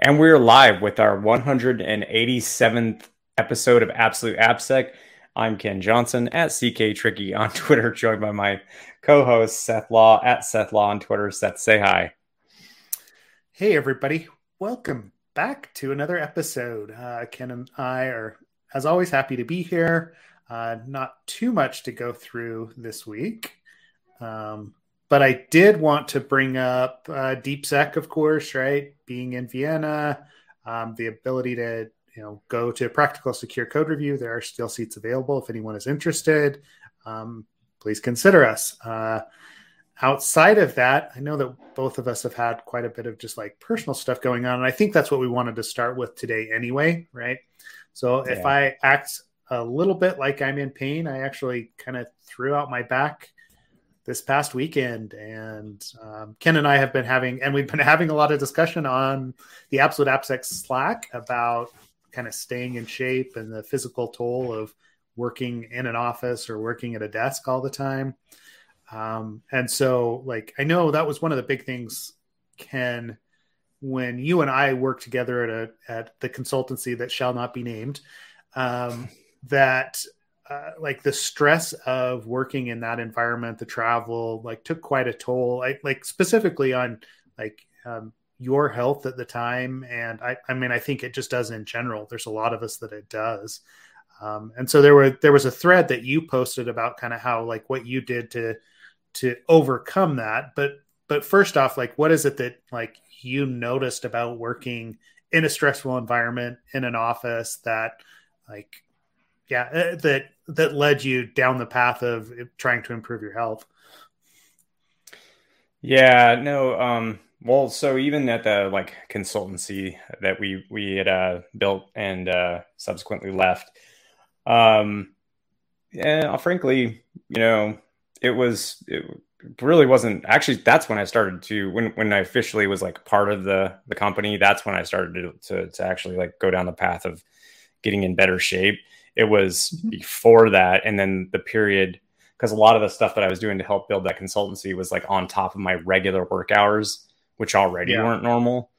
And we're live with our 187th episode of Absolute AppSec. I'm Ken Johnson at CK Tricky on Twitter, joined by my co-host Seth Law at Seth Law on Twitter. Seth, say hi. Hey everybody, welcome back to another episode. Uh, Ken and I are, as always, happy to be here. Uh, not too much to go through this week. Um, but I did want to bring up uh, DeepSec, of course, right? Being in Vienna, um, the ability to you know go to practical secure code review. There are still seats available if anyone is interested. Um, please consider us. Uh, outside of that, I know that both of us have had quite a bit of just like personal stuff going on, and I think that's what we wanted to start with today, anyway, right? So yeah. if I act a little bit like I'm in pain, I actually kind of threw out my back this past weekend. And um, Ken and I have been having, and we've been having a lot of discussion on the Absolute AppSec Slack about kind of staying in shape and the physical toll of working in an office or working at a desk all the time. Um, and so, like, I know that was one of the big things, Ken, when you and I worked together at a at the consultancy that shall not be named. Um, that uh, like the stress of working in that environment, the travel, like took quite a toll. I, like specifically on like um, your health at the time, and I, I mean, I think it just does in general. There's a lot of us that it does, um, and so there were there was a thread that you posted about kind of how like what you did to to overcome that. But but first off, like what is it that like you noticed about working in a stressful environment in an office that like yeah uh, that that led you down the path of trying to improve your health? Yeah no um well so even at the like consultancy that we we had uh built and uh subsequently left um yeah I'll frankly you know it was it really wasn't actually that's when i started to when when i officially was like part of the the company that's when i started to to, to actually like go down the path of getting in better shape it was mm-hmm. before that, and then the period because a lot of the stuff that I was doing to help build that consultancy was like on top of my regular work hours, which already yeah. weren't normal.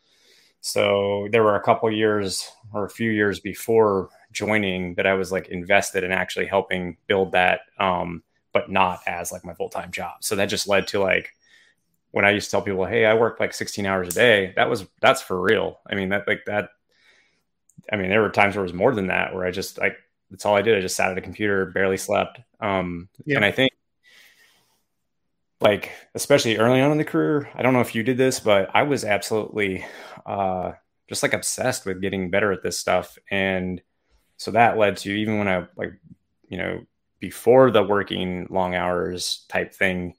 So there were a couple years or a few years before joining that I was like invested in actually helping build that, um, but not as like my full time job. So that just led to like when I used to tell people, "Hey, I work like 16 hours a day." That was that's for real. I mean, that like that. I mean, there were times where it was more than that, where I just like that's all I did. I just sat at a computer, barely slept. Um, yeah. And I think, like, especially early on in the career, I don't know if you did this, but I was absolutely uh, just like obsessed with getting better at this stuff. And so that led to even when I, like, you know, before the working long hours type thing,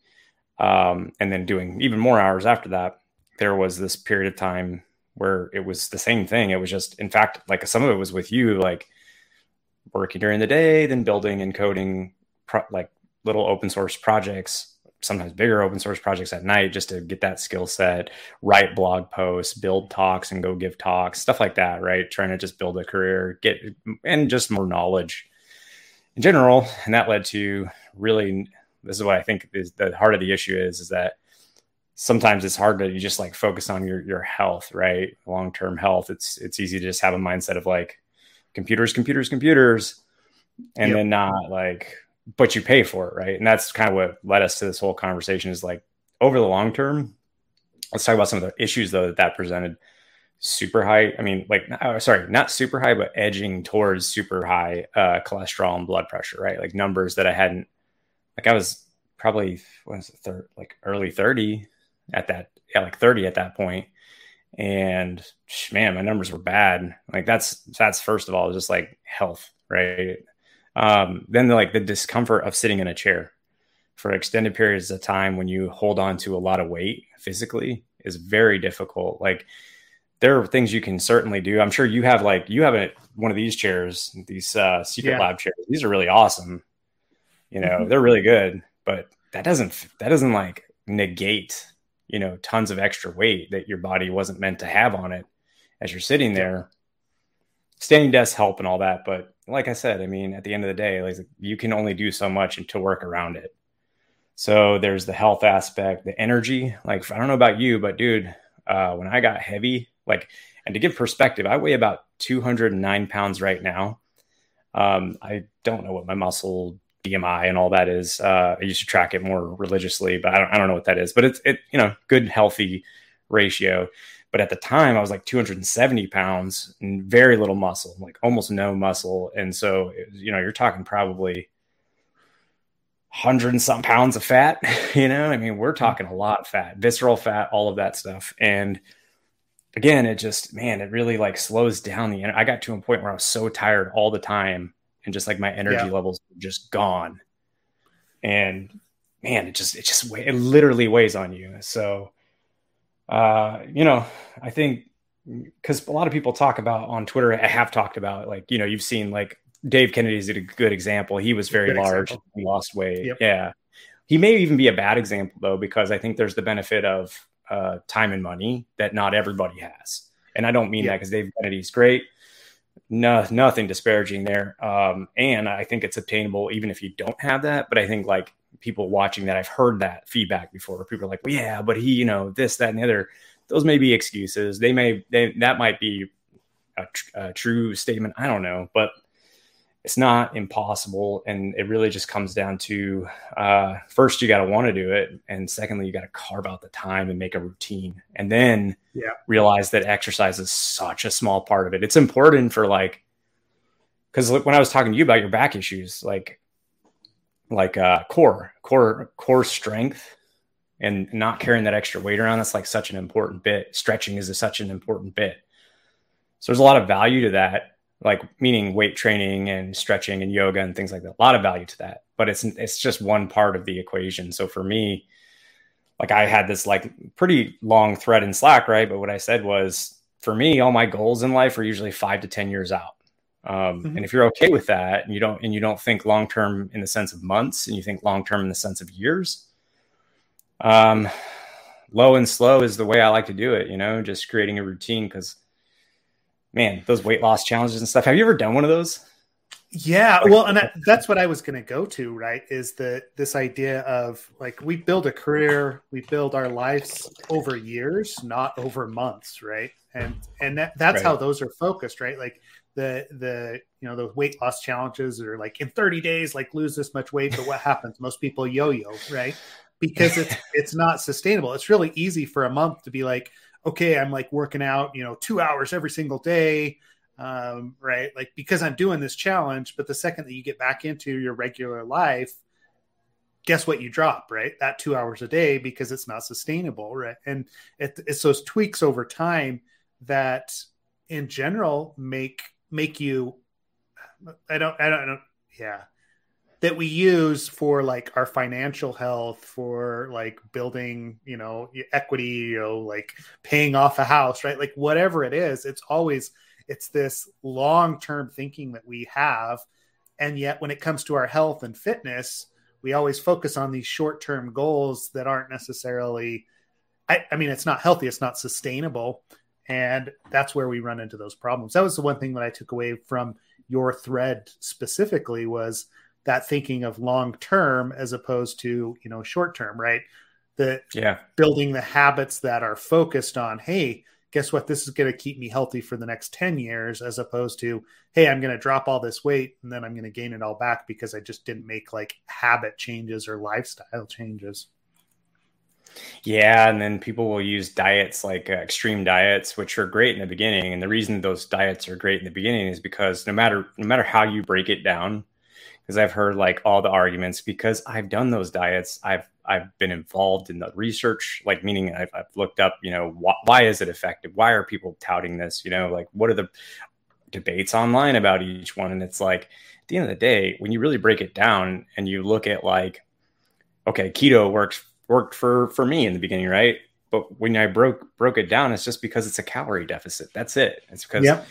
um, and then doing even more hours after that, there was this period of time where it was the same thing. It was just, in fact, like some of it was with you, like, working during the day, then building and coding pro- like little open source projects, sometimes bigger open source projects at night just to get that skill set, write blog posts, build talks and go give talks, stuff like that, right? Trying to just build a career, get and just more knowledge in general. And that led to really this is what I think is the heart of the issue is is that sometimes it's hard to just like focus on your your health, right? Long term health. It's it's easy to just have a mindset of like computers, computers, computers, and yep. then not like, but you pay for it, right? And that's kind of what led us to this whole conversation is like over the long term. Let's talk about some of the issues though that that presented. Super high, I mean, like, uh, sorry, not super high, but edging towards super high uh, cholesterol and blood pressure, right? Like numbers that I hadn't, like, I was probably, what was it, third, like early 30 at that, yeah, like 30 at that point and man, my numbers were bad. Like that's that's first of all just like health, right? Um, then the, like the discomfort of sitting in a chair for extended periods of time when you hold on to a lot of weight physically is very difficult. Like there are things you can certainly do. I'm sure you have like you have a, one of these chairs, these uh, secret yeah. lab chairs. These are really awesome. You know, mm-hmm. they're really good, but that doesn't that doesn't like negate you know tons of extra weight that your body wasn't meant to have on it as you're sitting there. Standing desks help and all that but like i said i mean at the end of the day like you can only do so much to work around it. So there's the health aspect the energy like i don't know about you but dude uh, when i got heavy Like, and to give perspective, I weigh about 209 pounds right now. Um, I don't know what my muscle BMI and all that is. Uh, I used to track it more religiously, but I don't, I don't know what that is. But it's it you know good healthy ratio. But at the time, I was like 270 pounds and very little muscle, like almost no muscle. And so, you know, you're talking probably hundred and some pounds of fat. You know, I mean, we're talking a lot of fat, visceral fat, all of that stuff. And again, it just, man, it really like slows down the. I got to a point where I was so tired all the time, and just like my energy yeah. levels just gone. And man, it just, it just, it literally weighs on you. So, uh, you know, I think because a lot of people talk about on Twitter, I have talked about like, you know, you've seen like Dave Kennedy is a good example. He was very large, he lost weight. Yep. Yeah. He may even be a bad example though, because I think there's the benefit of uh, time and money that not everybody has. And I don't mean yep. that because Dave Kennedy's great. No, nothing disparaging there. Um, and I think it's obtainable even if you don't have that. But I think like people watching that, I've heard that feedback before people are like, well, yeah, but he, you know, this, that, and the other. Those may be excuses. They may, they, that might be a, a true statement. I don't know. But it's not impossible and it really just comes down to uh, first you got to want to do it and secondly you got to carve out the time and make a routine and then yeah. realize that exercise is such a small part of it. It's important for like because when i was talking to you about your back issues like like uh, core core core strength and not carrying that extra weight around that's like such an important bit. Stretching is a, such an important bit. So there's a lot of value to that like meaning weight training and stretching and yoga and things like that. A lot of value to that, but it's it's just one part of the equation. So for me, like I had this like pretty long thread in Slack, right? But what I said was, for me, all my goals in life are usually five to ten years out. Um, mm-hmm. And if you're okay with that, and you don't and you don't think long term in the sense of months, and you think long term in the sense of years, um, low and slow is the way I like to do it. You know, just creating a routine because man, those weight loss challenges and stuff. Have you ever done one of those? Yeah, well, and that, that's what I was going to go to, right? Is the this idea of like we build a career, we build our lives over years, not over months, right? And and that, that's right. how those are focused, right? Like the the you know the weight loss challenges are like in 30 days, like lose this much weight, but what happens? Most people yo-yo, right? Because it's it's not sustainable. It's really easy for a month to be like, okay, I'm like working out, you know, two hours every single day, um, right? Like because I'm doing this challenge. But the second that you get back into your regular life, guess what? You drop, right? That two hours a day because it's not sustainable, right? And it, it's those tweaks over time that, in general, make make you. I don't. I don't. I don't yeah that we use for like our financial health for like building you know equity you know like paying off a house right? Like whatever it is it's always it's this long term thinking that we have. And yet when it comes to our health and fitness we always focus on these short term goals that aren't necessarily I, I mean it's not healthy it's not sustainable. And that's where we run into those problems. That was the one thing that i took away from your thread specifically was that thinking of long term as opposed to you know short term right? The yeah. building the habits that are focused on hey guess what? This is going to keep me healthy for the next 10 years as opposed to hey i'm going to drop all this weight and then i'm going to gain it all back because i just didn't make like habit changes or lifestyle changes. Yeah, and then people will use diets like uh, extreme diets, which are great in the beginning. And the reason those diets are great in the beginning is because no matter no matter how you break it down, because I've heard like all the arguments because I've done those diets. I've I've been involved in the research, like meaning I've, I've looked up, you know, wh- why is it effective? Why are people touting this? You know, like what are the debates online about each one? And it's like at the end of the day, when you really break it down and you look at like, okay, keto works worked for for me in the beginning, right? But when I broke broke it down, it's just because it's a calorie deficit. That's it. It's because yep.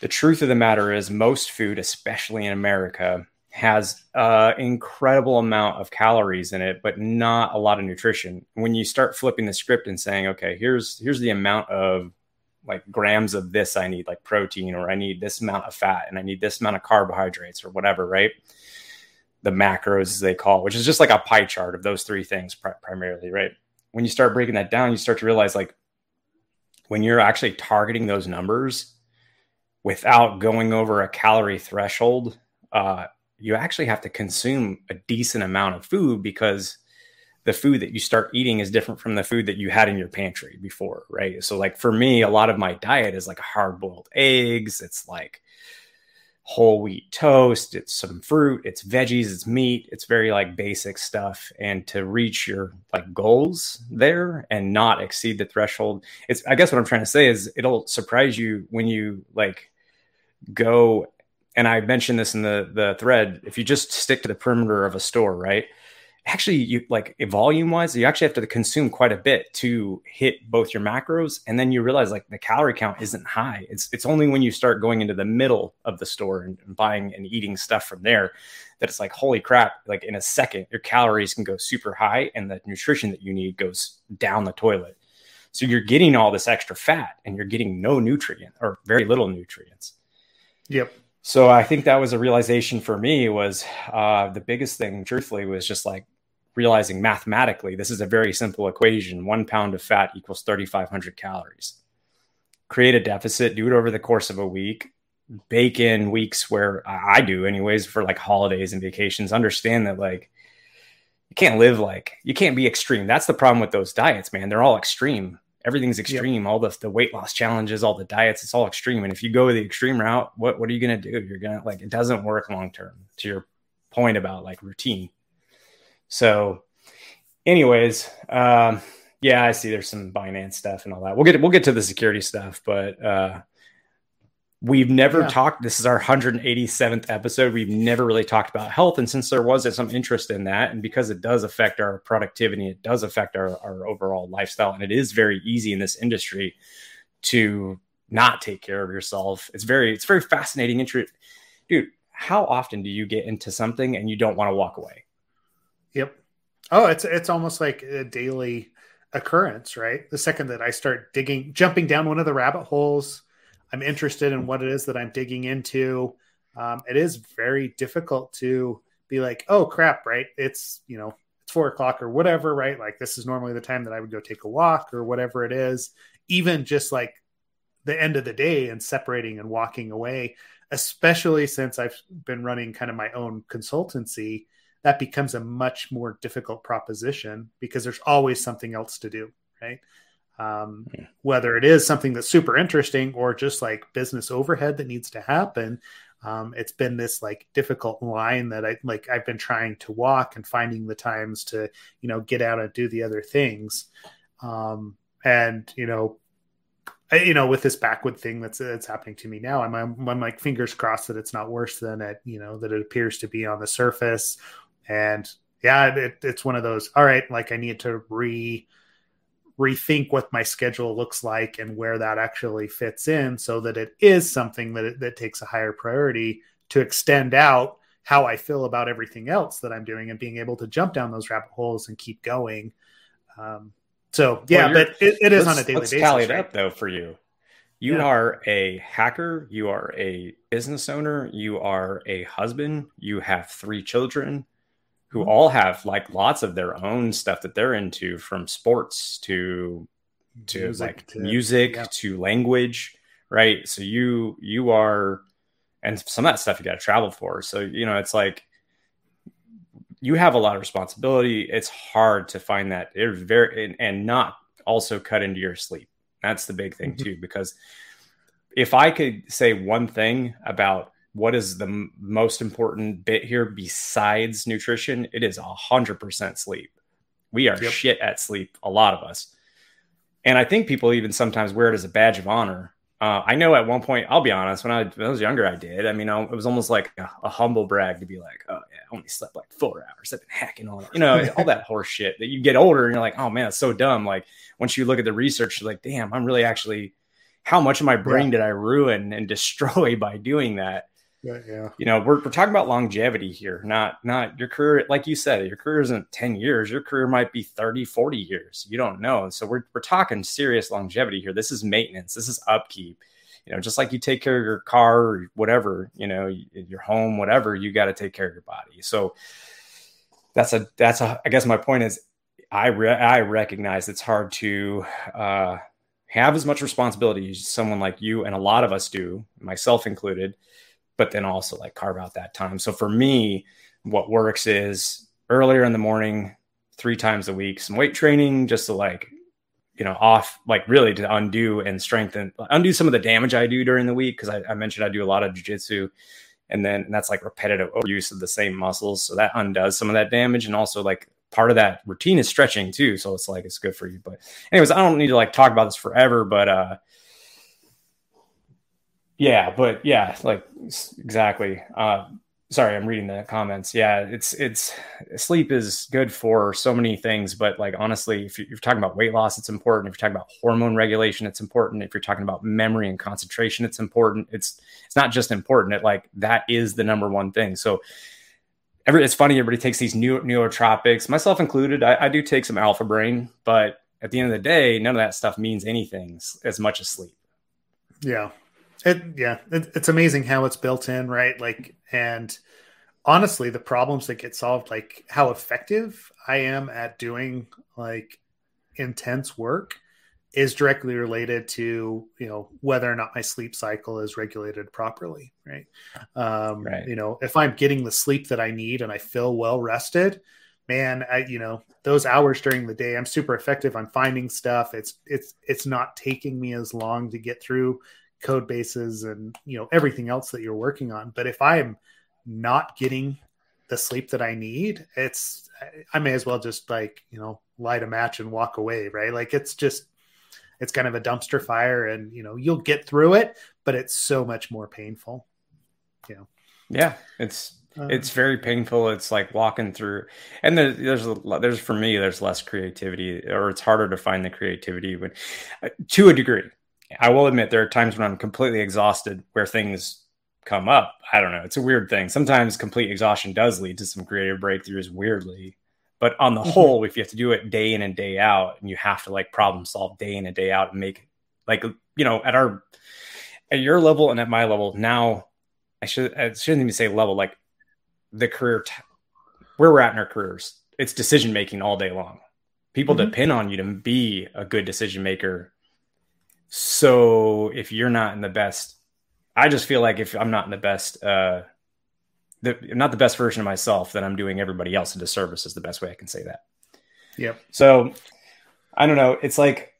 the truth of the matter is most food, especially in America, has an incredible amount of calories in it, but not a lot of nutrition. When you start flipping the script and saying, okay, here's here's the amount of like grams of this I need, like protein, or I need this amount of fat, and I need this amount of carbohydrates, or whatever, right? The macros, as they call, it, which is just like a pie chart of those three things primarily, right? When you start breaking that down, you start to realize like when you're actually targeting those numbers without going over a calorie threshold, uh, you actually have to consume a decent amount of food because the food that you start eating is different from the food that you had in your pantry before, right? So, like for me, a lot of my diet is like hard boiled eggs. It's like whole wheat toast, it's some fruit, it's veggies, it's meat, it's very like basic stuff. And to reach your like goals there and not exceed the threshold, it's I guess what I'm trying to say is it'll surprise you when you like go and I mentioned this in the the thread, if you just stick to the perimeter of a store, right? actually you like volume wise you actually have to consume quite a bit to hit both your macros and then you realize like the calorie count isn't high. It's it's only when you start going into the middle of the store and, and buying and eating stuff from there that it's like holy crap like in a second your calories can go super high and the nutrition that you need goes down the toilet. So you're getting all this extra fat and you're getting no nutrient or very little nutrients. Yep so I think that was a realization for me was uh, the biggest thing, truthfully, was just like realizing mathematically this is a very simple equation one pound of fat equals 3,500 calories. Create a deficit, do it over the course of a week, bake in weeks where I do, anyways, for like holidays and vacations. Understand that, like, you can't live like you can't be extreme. That's the problem with those diets, man. They're all extreme. Everything's extreme. Yep. All the, the weight loss challenges, all the diets, it's all extreme. And if you go the extreme route, what, what are you going to do? You're going to like, it doesn't work long term to your point about like routine. So, anyways, um, yeah, I see there's some Binance stuff and all that. We'll get we'll get to the security stuff, but uh, we've never yeah. talked. This is our 187th episode. We've never really talked about health, and since there was some interest in that, and because it does affect our productivity, it does affect our our overall lifestyle, and it is very easy in this industry to not take care of yourself. It's very it's very fascinating. Interesting, dude. How often do you get into something and you don't want to walk away? Yep. Oh, it's it's almost like a daily occurrence, right? The second that I start digging, jumping down one of the rabbit holes, I'm interested in what it is that I'm digging into. Um, it is very difficult to be like, oh crap, right? It's you know it's four o'clock or whatever, right? Like this is normally the time that I would go take a walk or whatever it is. Even just like the end of the day and separating and walking away, especially since I've been running kind of my own consultancy that becomes a much more difficult proposition because there's always something else to do, right? Um, yeah. Whether it is something that's super interesting or just like business overhead that needs to happen, um, it's been this like difficult line that I like. I've been trying to walk and finding the times to you know get out and do the other things, um, and you know I, you know, with this backwood thing that's that's happening to me now, I'm, I'm, I'm like fingers crossed that it's not worse than it you know that it appears to be on the surface, and yeah, it, it's one of those. All right, like I need to re rethink what my schedule looks like and where that actually fits in, so that it is something that it, that takes a higher priority to extend out how I feel about everything else that I'm doing and being able to jump down those rabbit holes and keep going. Um, so yeah, well, but it, it is on a daily let's basis. Tally it right? up though for you. You yeah. are a hacker. You are a business owner. You are a husband. You have three children who all have like lots of their own stuff that they're into from sports to to music, like to, music yeah. to language right? So you you are and some of that stuff you got to travel for. So you know it's like you have a lot of responsibility. It's hard to find that. It's very and, and not also cut into your sleep. That's the big thing mm-hmm. too because if i could say one thing about what is the m- most important bit here besides nutrition? It is a hundred percent sleep. We are yep. shit at sleep, a lot of us. And I think people even sometimes wear it as a badge of honor. Uh, I know at one point, I'll be honest, when I, when I was younger, I did. I mean, I, it was almost like a, a, humble brag to be like, oh, yeah, I only slept like four hours. I've been hacking all that, you know, all that horse shit that you get older and you're like, oh man, it's so dumb. Like, once you look at the research, you're like, damn, I'm really actually, how much of my brain yeah. did I ruin and destroy by doing that? Yeah. You know, we're, we're talking about longevity here, not not your career. Like you said, your career isn't 10 years. Your career might be 30, 40 years. You don't know. So we're, we're talking serious longevity here. This is maintenance. This is upkeep. You know, just like you take care of your car or whatever, you know, your home, whatever, you got to take care of your body. So that's a, that's a, I guess my point is I, re- I recognize it's hard to, uh, have as much responsibility as someone like you and a lot of us do, myself included, but then also like carve out that time. So for me, what works is earlier in the morning, three times a week, some weight training just to like, you know, off like really to undo and strengthen, undo some of the damage I do during the week. Cause I, I mentioned I do a lot of jujitsu and then and that's like repetitive use of the same muscles. So that undoes some of that damage. And also like part of that routine is stretching too. So it's like it's good for you. But anyways, I don't need to like talk about this forever, but uh yeah, but yeah, like exactly. Uh sorry i'm reading the comments. Yeah it's it's sleep is good for so many things but like honestly if you're talking about weight loss it's important. If you're talking about hormone regulation it's important. If you're talking about memory and concentration it's important. It's it's not just important. It like that is the number one thing. So every it's funny everybody takes these new nootropics myself included I, I do take some alpha brain but at the end of the day none of that stuff means anything as much as sleep. Yeah it, yeah, it, it's amazing how it's built in, right? Like, and honestly, the problems that get solved, like how effective I am at doing like intense work, is directly related to you know whether or not my sleep cycle is regulated properly, right? Um, right. You know, if I'm getting the sleep that I need and I feel well rested, man, I, you know, those hours during the day, I'm super effective. I'm finding stuff. It's it's it's not taking me as long to get through code bases and you know everything else that you're working on. But if i am not getting the sleep that i need it's i may as well just like you know light a match and walk away right? Like it's just it's kind of a dumpster fire and you know you'll get through it but it's so much more painful. You know yeah it's um, it's very painful. It's like walking through and there, there's there's for me there's less creativity or it's harder to find the creativity when uh, to a degree I will admit there are times when I'm completely exhausted where things come up. I don't know. It's a weird thing. Sometimes complete exhaustion does lead to some creative breakthroughs weirdly. But on the mm-hmm. whole, if you have to do it day in and day out and you have to like problem solve day in and day out and make like you know, at our at your level and at my level, now I should I shouldn't even say level, like the career t- where we're at in our careers, it's decision making all day long. People mm-hmm. depend on you to be a good decision maker so if you're not in the best, I just feel like if I'm not in the best, uh, the, not the best version of myself, then I'm doing everybody else a disservice. Is the best way I can say that. Yep. So I don't know. It's like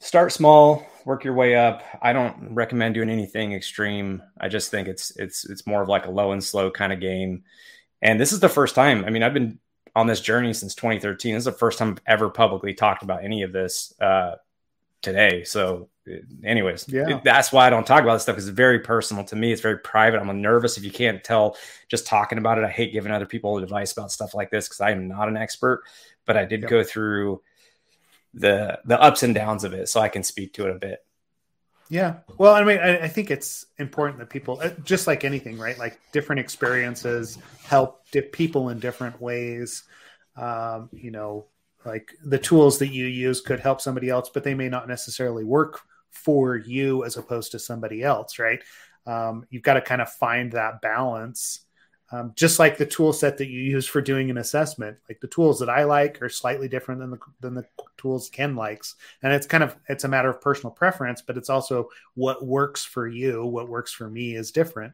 start small, work your way up. I don't recommend doing anything extreme. I just think it's it's it's more of like a low and slow kind of game. And this is the first time. I mean, I've been on this journey since 2013. This is the first time I've ever publicly talked about any of this uh, today. So anyways, yeah. that's why I don't talk about this stuff. It's very personal to me. It's very private. I'm nervous if you can't tell just talking about it. I hate giving other people advice about stuff like this because I am not an expert, but I did yep. go through the the ups and downs of it, so I can speak to it a bit. Yeah. Well, I mean, I, I think it's important that people, uh, just like anything, right? Like different experiences help people in different ways. Um, you know, like the tools that you use could help somebody else, but they may not necessarily work for you as opposed to somebody else, right? Um, you've got to kind of find that balance. Um, just like the tool set that you use for doing an assessment, like the tools that I like are slightly different than the than the tools Ken likes, and it's kind of it's a matter of personal preference, but it's also what works for you, what works for me is different.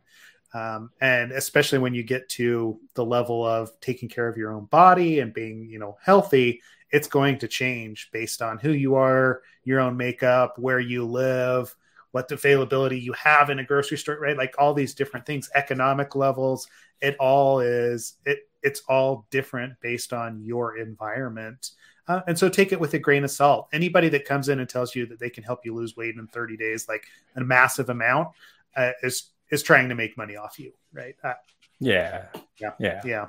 Um, and especially when you get to the level of taking care of your own body and being you know healthy it's going to change based on who you are, your own makeup, where you live, what availability you have in a grocery store, right? Like all these different things, economic levels, it all is it it's all different based on your environment. Uh, and so take it with a grain of salt. Anybody that comes in and tells you that they can help you lose weight in 30 days, like a massive amount, uh, is is trying to make money off you, right? Uh, yeah, yeah, yeah, yeah.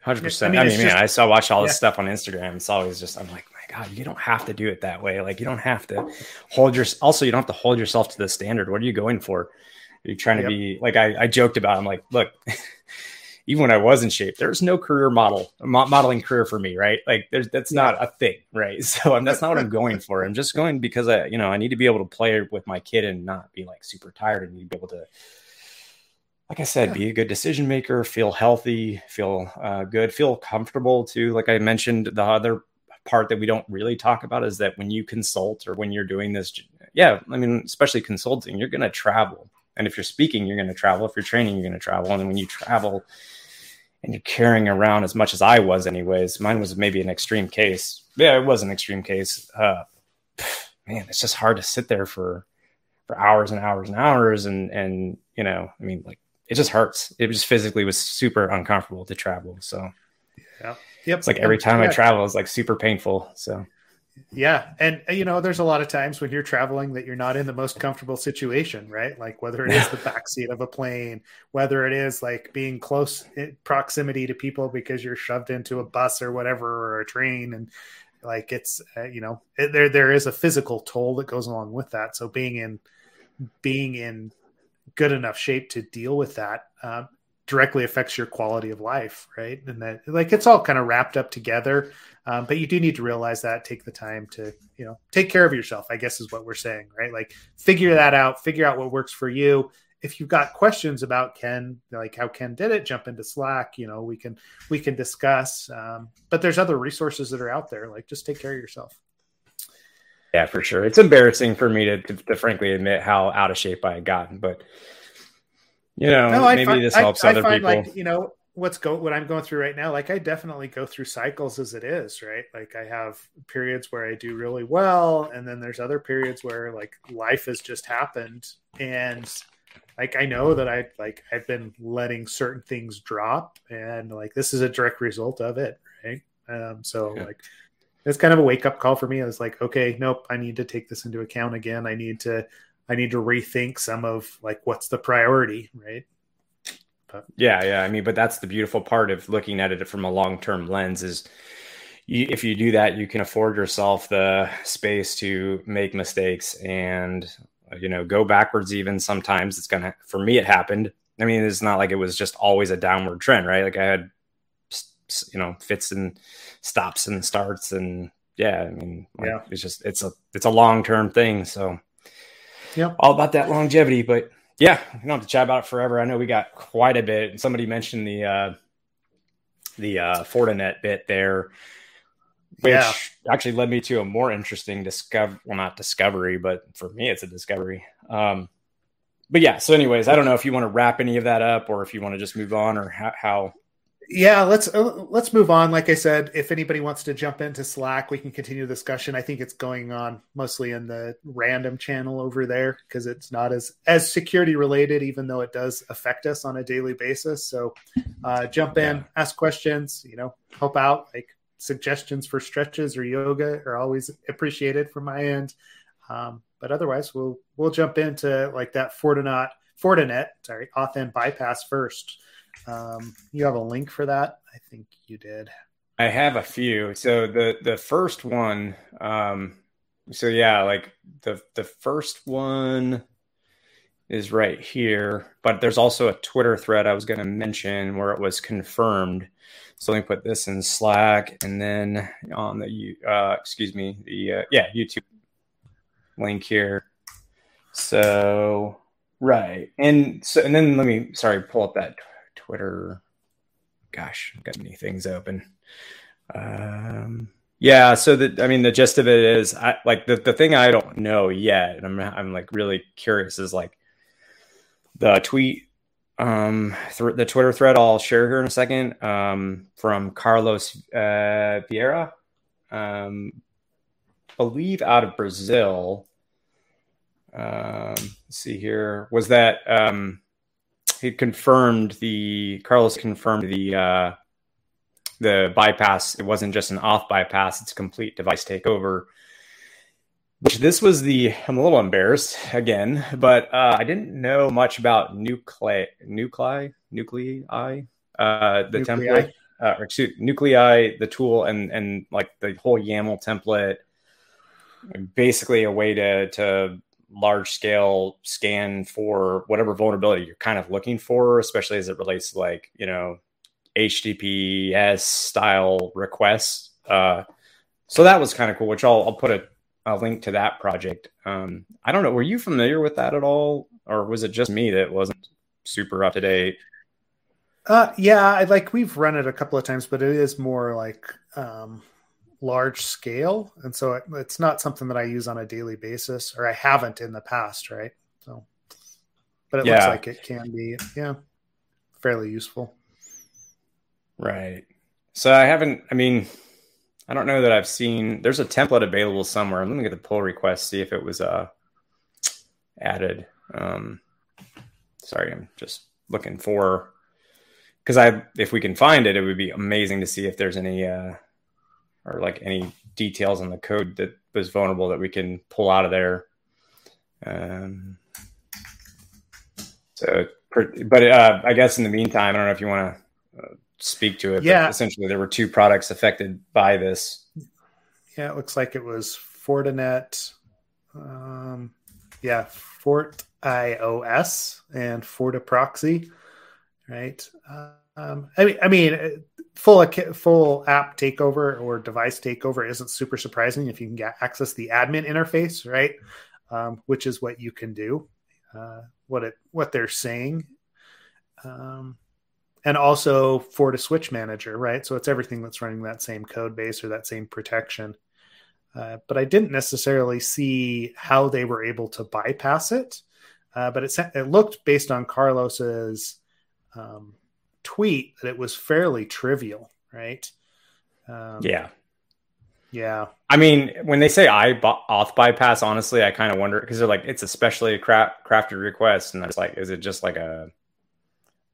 Hundred percent. I mean, I, mean, just, I saw watch all this yeah. stuff on Instagram. It's always just I'm like, my God, you don't have to do it that way. Like you don't have to hold your. Also, you don't have to hold yourself to the standard. What are you going for? Are you trying to yep. be like I, I joked about? I'm like, look, even when I was in shape, there's no career model modeling career for me, right? Like there's that's yeah. not a thing, right? So I'm, that's not what I'm going for. I'm just going because I, you know, I need to be able to play with my kid and not be like super tired and need to be able to like I said, yeah. be a good decision maker, feel healthy, feel uh, good, feel comfortable too. Like I mentioned, the other part that we don't really talk about is that when you consult or when you're doing this yeah, I mean, especially consulting, you're going to travel. And if you're speaking, you're going to travel. If you're training, you're going to travel. And when you travel and you're carrying around as much as I was, anyways, mine was maybe an extreme case. Yeah, it was an extreme case. Uh, man, it's just hard to sit there for for hours and hours and hours, and and you know, I mean, like it just hurts. It just physically was super uncomfortable to travel. So yeah, yep. It's like every time yeah. I travel, it's like super painful. So yeah, and uh, you know, there's a lot of times when you're traveling that you're not in the most comfortable situation, right? Like whether it is the backseat of a plane, whether it is like being close proximity to people because you're shoved into a bus or whatever or a train, and like it's uh, you know it, there there is a physical toll that goes along with that. So being in being in good enough shape to deal with that uh, directly affects your quality of life, right? And that like it's all kind of wrapped up together. Um, but you do need to realize that, take the time to, you know, take care of yourself, I guess is what we're saying, right? Like figure that out, figure out what works for you. If you've got questions about Ken, like how Ken did it, jump into Slack, you know, we can, we can discuss. Um, but there's other resources that are out there. Like just take care of yourself. Yeah, for sure. It's embarrassing for me to, to, to frankly admit how out of shape I had gotten, but you know, no, maybe find, this helps I, other I find people. Like, you know, what's go what I'm going through right now, like I definitely go through cycles as it is, right? Like I have periods where I do really well, and then there's other periods where like life has just happened, and like I know that I like I've been letting certain things drop, and like this is a direct result of it, right? Um, so yeah. like it's kind of a wake up call for me. I was like, okay, nope, I need to take this into account again. I need to I need to rethink some of like what's the priority, right? But. Yeah, yeah. I mean, but that's the beautiful part of looking at it from a long term lens is you, if you do that, you can afford yourself the space to make mistakes and you know go backwards. Even sometimes it's gonna. For me, it happened. I mean, it's not like it was just always a downward trend, right? Like I had you know fits and stops and starts and yeah i mean like, yeah it's just it's a it's a long term thing so yeah all about that longevity but yeah, we don't have to chat about it forever. I know we got quite a bit. And somebody mentioned the uh, the uh, Fortinet bit there, which yeah. actually led me to a more interesting discover. Well, not discovery, but for me, it's a discovery. Um, but yeah. So, anyways, I don't know if you want to wrap any of that up, or if you want to just move on, or how, how yeah let's uh, let's move on. Like i said if anybody wants to jump into slack we can continue the discussion. I think it's going on mostly in the random channel over there because it's not as as security related even though it does affect us on a daily basis. So uh, jump in yeah. ask questions you know help out like suggestions for stretches or yoga are always appreciated from my end. Um, but otherwise we'll we'll jump into like that fortinet fortinet sorry auth bypass first um, you have a link for that? I think you did. I have a few. So the the first one, um, so yeah, like the the first one is right here, but there's also a Twitter thread I was going to mention where it was confirmed. So let me put this in Slack, and then on the uh, excuse me, the uh, yeah YouTube link here. So right, and so and then let me sorry pull up that Twitter. Gosh, I've got many things open. Um, yeah, so the I mean the gist of it is I like the, the thing I don't know yet, and I'm I'm like really curious is like the tweet um th- the Twitter thread I'll share here in a second um from Carlos uh Vieira um believe out of Brazil um let's see here was that um he confirmed the Carlos confirmed the uh, the bypass. It wasn't just an auth bypass; it's a complete device takeover. Which this was the I'm a little embarrassed again, but uh, I didn't know much about nuclei nuclei nuclei uh, the nuclei. template uh, or excuse nuclei the tool and and like the whole YAML template basically a way to to large scale scan for whatever vulnerability you're kind of looking for, especially as it relates to like, you know, HTTPS style requests. Uh, so that was kind of cool, which I'll, I'll put a, a link to that project. Um, I don't know. Were you familiar with that at all? Or was it just me that wasn't super up to date? Uh, yeah, I, like we've run it a couple of times, but it is more like, um, large scale, and so it, it's not something that I use on a daily basis, or I haven't in the past, right? So, but it yeah. looks like it can be, yeah, fairly useful. Right. So I haven't. I mean, I don't know that I've seen. There's a template available somewhere. I'm looking at the pull request, see if it was uh added. Um, sorry, I'm just looking for because I if we can find it, it would be amazing to see if there's any uh, or like any details on the code that was vulnerable that we can pull out of there. Um, so, but uh, I guess in the meantime, I don't know if you want to uh, speak to it. Yeah. essentially, there were two products affected by this. Yeah, it looks like it was Fortinet. Um, yeah, Fort iOS and FortiProxy, right? Um, I mean, I mean, full full app takeover or device takeover isn't super surprising if you can get access the admin interface, right? Um, which is what you can do. Uh, what it what they're saying, um, and also FortiSwitch Manager, right? So it's everything that's running that same code base or that same protection. Uh, but I didn't necessarily see how they were able to bypass it. Uh, but it, it looked based on Carlos's um, tweet that it was fairly trivial, right? Um, yeah. Yeah. I mean, when they say I bought auth bypass, honestly, I kind of wonder because they're like, it's especially a cra- crafted request. And it's like, is it just like a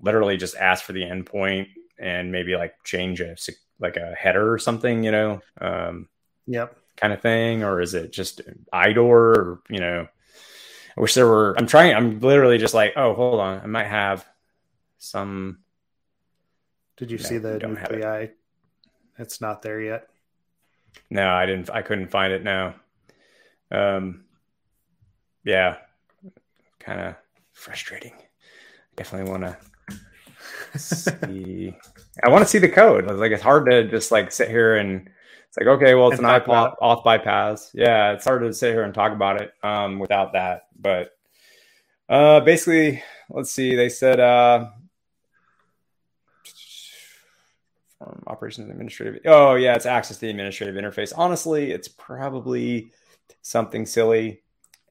literally just ask for the endpoint and maybe like change a like a header or something, you know? Um, yep. Kind of thing. Or is it just IDOR or, you know, I wish there were. I'm trying. I'm literally just like, oh, hold on. I might have some. Did you no, see the nuclei? It. It's not there yet. No, I didn't. I couldn't find it now. Um, yeah, kind of frustrating. I definitely want to see. I want to see the code. Like it's hard to just like sit here and it's like, okay, well, it's and an iPod auth bypass. Yeah, it's hard to sit here and talk about it um, without that. But uh, basically, let's see. They said uh, from operations administrative. Oh, yeah, it's access to the administrative interface. Honestly, it's probably something silly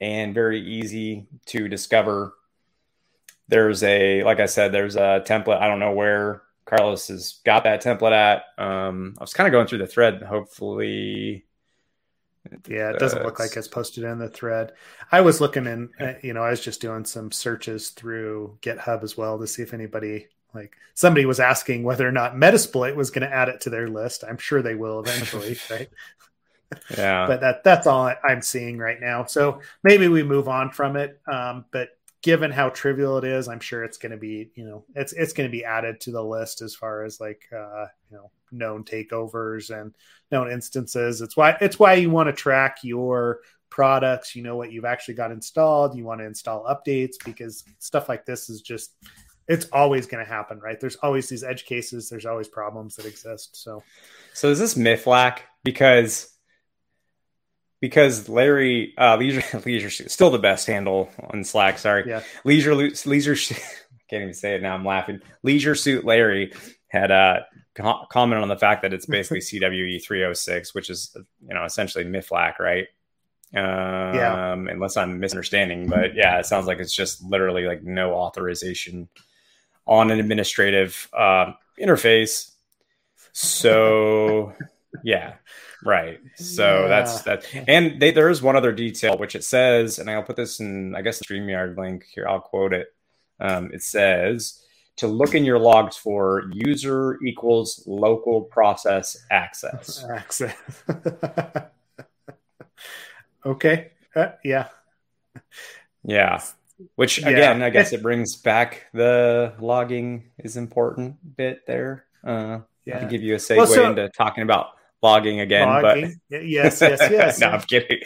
and very easy to discover. There's a, like I said, there's a template. I don't know where Carlos has got that template at. Um, I was kind of going through the thread. Hopefully, yeah, it doesn't look like it's posted in the thread. I was looking in, uh, you know, I was just doing some searches through GitHub as well to see if anybody, like somebody was asking whether or not Metasploit was going to add it to their list. I'm sure they will eventually, right? Yeah. but that that's all I'm seeing right now. So maybe we move on from it. Um, but given how trivial it is, I'm sure it's going to be, you know, it's it's going to be added to the list as far as like uh, you know known takeovers and known instances. It's why it's why you want to track your products. You know what you've actually got installed. You want to install updates because stuff like this is just it's always going to happen, right? There's always these edge cases. There's always problems that exist. So, so is this Miflac because because Larry uh, Leisure Leisure still the best handle on Slack. Sorry, yeah. Leisure Leisure I can't even say it now. I'm laughing. Leisure Suit Larry had uh, co- commented on the fact that it's basically CWE 306, which is you know essentially Miflac, right? Um, yeah. Unless I'm misunderstanding, but yeah, it sounds like it's just literally like no authorization on an administrative uh, interface. So yeah, Right. So yeah. that's that. And they, there is one other detail which it says, and I'll put this in, I guess, the StreamYard link here. I'll quote it. Um, it says to look in your logs for user equals local process access. Access. okay. Uh, yeah. Yeah. Which again, yeah. I guess it brings back the logging is important bit there. Uh, yeah. To give you a segue well, so, into talking about logging again. Logging. But yes, yes, yes. no, I'm kidding.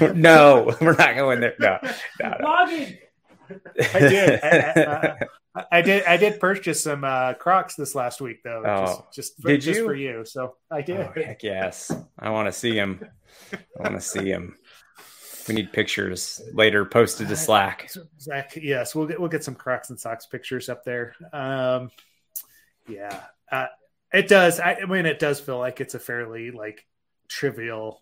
no, we're not going there. No, no, no. logging. I did. I, I, I, did. I did purchase some uh, Crocs this last week, though. Oh, just, just for, did just you? for you. So I did. Oh, heck yes. I want to see him. I want to see him. We need pictures later posted to Slack. Zach, yes, we'll get we'll get some Crocs and socks pictures up there. Um, yeah, uh, it does. I, I mean, it does feel like it's a fairly like trivial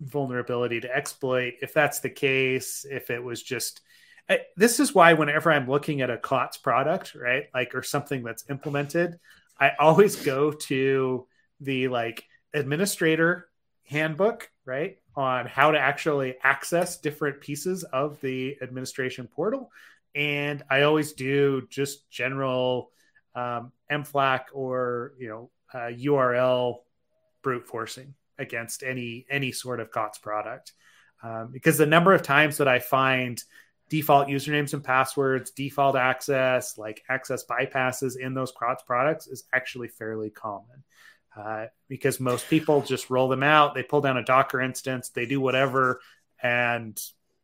vulnerability to exploit. If that's the case, if it was just I, this is why whenever I'm looking at a COTS product, right, like or something that's implemented, I always go to the like administrator handbook, right, on how to actually access different pieces of the administration portal. And I always do just general um, MFLAC or you know uh, URL brute forcing against any any sort of COTS product, um, because the number of times that I find default usernames and passwords, default access, like access bypasses in those COTS products is actually fairly common. Uh, because most people just roll them out, they pull down a Docker instance, they do whatever, and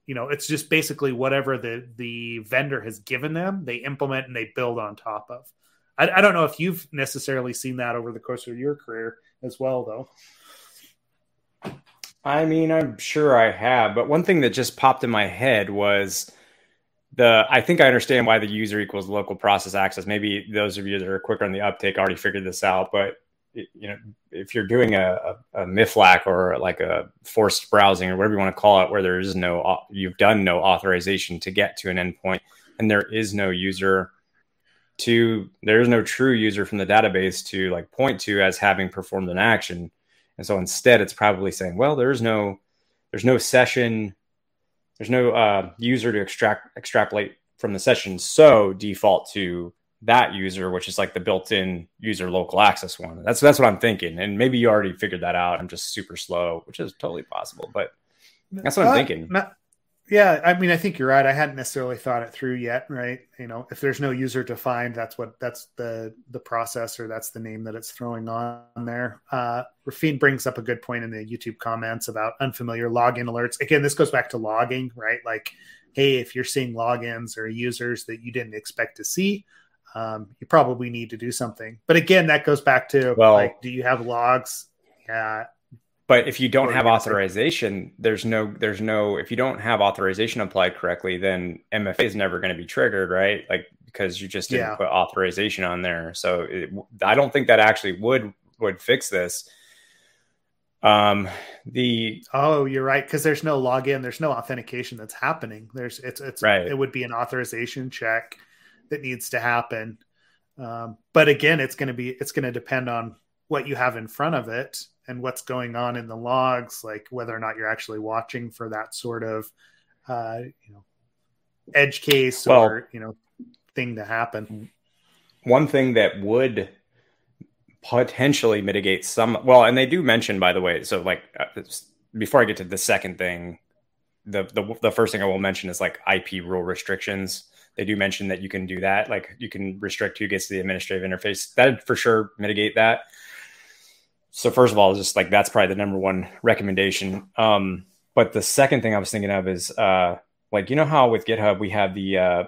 you know it's just basically whatever the the vendor has given them, they implement and they build on top of. I, I don't know if you've necessarily seen that over the course of your career as well, though. I mean, I'm sure I have, but one thing that just popped in my head was the I think I understand why the user equals local process access. Maybe those of you that are quicker on the uptake already figured this out, but you know, if you're doing a, a, a MIFLAC or like a forced browsing or whatever you want to call it, where there is no, you've done no authorization to get to an endpoint and there is no user to, there is no true user from the database to like point to as having performed an action. And so instead it's probably saying, well, there's no, there's no session, there's no uh, user to extract, extrapolate from the session. So default to that user, which is like the built-in user local access one. That's that's what I'm thinking. And maybe you already figured that out. I'm just super slow, which is totally possible. But that's what uh, I'm thinking. Not, yeah, I mean, I think you're right. I hadn't necessarily thought it through yet, right? You know, if there's no user defined, that's what that's the the process or that's the name that it's throwing on there. Uh, Rafine brings up a good point in the YouTube comments about unfamiliar login alerts. Again, this goes back to logging, right? Like, hey, if you're seeing logins or users that you didn't expect to see, um, you probably need to do something. But again, that goes back to well, like, do you have logs? Yeah. But if you don't have authorization, there's no, there's no, if you don't have authorization applied correctly, then MFA is never going to be triggered, right? Like, because you just didn't yeah. put authorization on there. So it, I don't think that actually would, would fix this. Um, the, oh, you're right. Cause there's no login, there's no authentication that's happening. There's, it's, it's, right. It would be an authorization check that needs to happen. Um, but again, it's going to be it's going to depend on what you have in front of it and what's going on in the logs, like whether or not you're actually watching for that sort of uh, you know edge case well, or you know thing to happen. One thing that would potentially mitigate some well, and they do mention by the way, so like uh, before I get to the second thing, the, the the first thing I will mention is like IP rule restrictions they do mention that you can do that. Like you can restrict who gets to the administrative interface. That for sure mitigate that. So first of all, just like that's probably the number one recommendation. Um, but the second thing I was thinking of is uh, like you know how with GitHub we have the uh,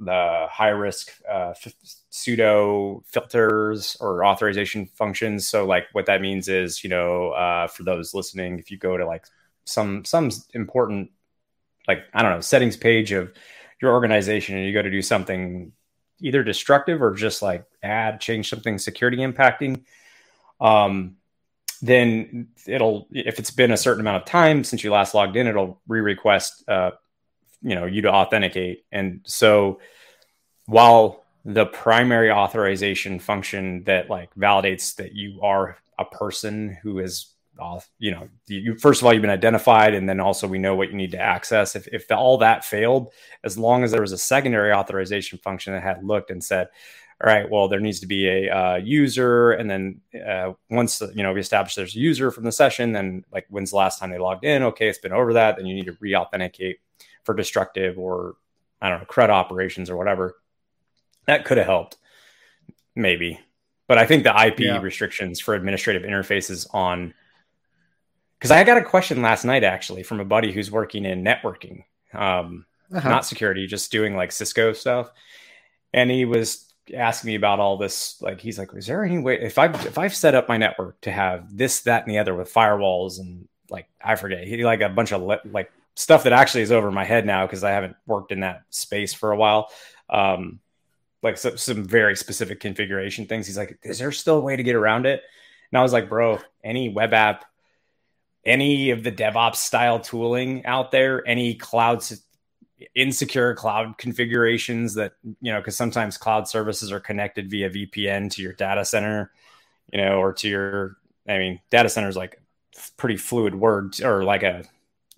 the high risk uh, f- sudo filters or authorization functions. So like what that means is you know uh, for those listening, if you go to like some some important like I don't know settings page of your organization and you go to do something either destructive or just like add change something security impacting um, then it'll if it's been a certain amount of time since you last logged in it'll re-request uh, you know you to authenticate. And so while the primary authorization function that like validates that you are a person who is you know, you, first of all, you've been identified, and then also we know what you need to access. If, if the, all that failed, as long as there was a secondary authorization function that had looked and said, all right, well, there needs to be a uh, user, and then uh, once you know we establish there's a user from the session, then like when's the last time they logged in? Okay, it's been over that. Then you need to re-authenticate for destructive or I don't know CRUD operations or whatever. That could have helped, maybe, but I think the IP yeah. restrictions for administrative interfaces on because I got a question last night actually from a buddy who's working in networking, um, uh-huh. not security, just doing like Cisco stuff, and he was asking me about all this. Like, he's like, "Is there any way if I if I've set up my network to have this, that, and the other with firewalls and like I forget, he like a bunch of le- like stuff that actually is over my head now because I haven't worked in that space for a while." Um, like so, some very specific configuration things. He's like, "Is there still a way to get around it?" And I was like, "Bro, any web app any of the DevOps style tooling out there, any cloud insecure cloud configurations that you know because sometimes cloud services are connected via VPN to your data center, you know, or to your I mean data center is like pretty fluid word or like a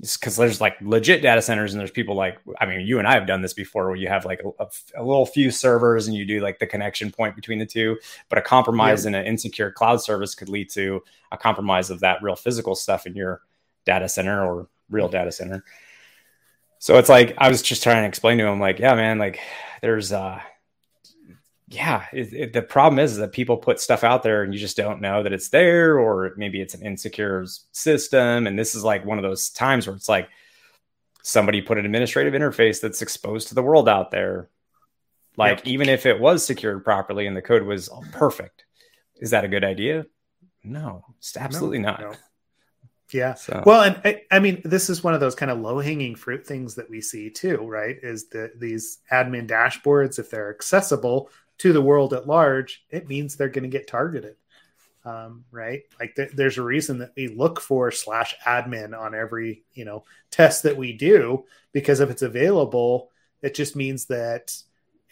because there's like legit data centers and there's people like i mean you and i have done this before where you have like a, a, little few servers and you do like the connection point between the two but a compromise yeah. in an insecure cloud service could lead to a compromise of that real physical stuff in your data center or real data center so it's like i was just trying to explain to him like yeah man like there's uh yeah, it, it, the problem is that people put stuff out there and you just don't know that it's there, or maybe it's an insecure system. And this is like one of those times where it's like somebody put an administrative interface that's exposed to the world out there. Like, yep. even if it was secured properly and the code was perfect, is that a good idea? No, it's absolutely no, not. No. Yeah. So. Well, and I, I, mean, this is one of those kind of low hanging fruit things that we see too, right? Is that these admin dashboards, if they're accessible, to the world at large, it means they're going to get targeted. Um, right? Like th- there's a reason that we look for slash admin on every you know test that we do because if it's available, it just means that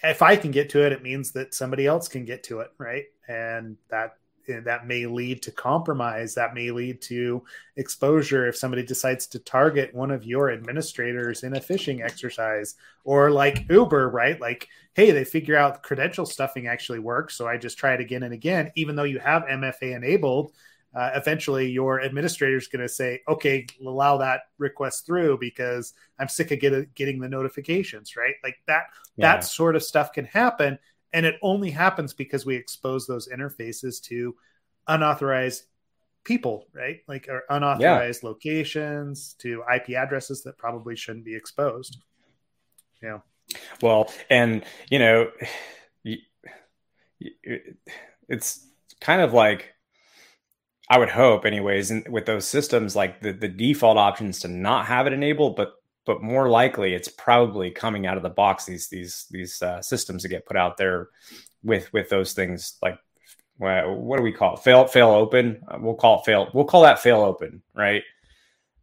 if I can get to it, it means that somebody else can get to it, right? And that that may lead to compromise that may lead to exposure if somebody decides to target one of your administrators in a phishing exercise or like uber right? Like hey they figure out credential stuffing actually works so i just try it again and again. Even though you have mfa enabled uh, eventually your administrator is going to say okay allow that request through because i'm sick of get, getting the notifications right? Like that yeah. that sort of stuff can happen and it only happens because we expose those interfaces to unauthorized people, right? Like or unauthorized yeah. locations to IP addresses that probably shouldn't be exposed. Yeah. Well, and you know, it's kind of like I would hope, anyways, with those systems, like the, the default options to not have it enabled, but but more likely it's probably coming out of the box these these these uh, systems that get put out there with with those things like what do we call it? Fail fail open? Uh, we'll call it fail we'll call that fail open right?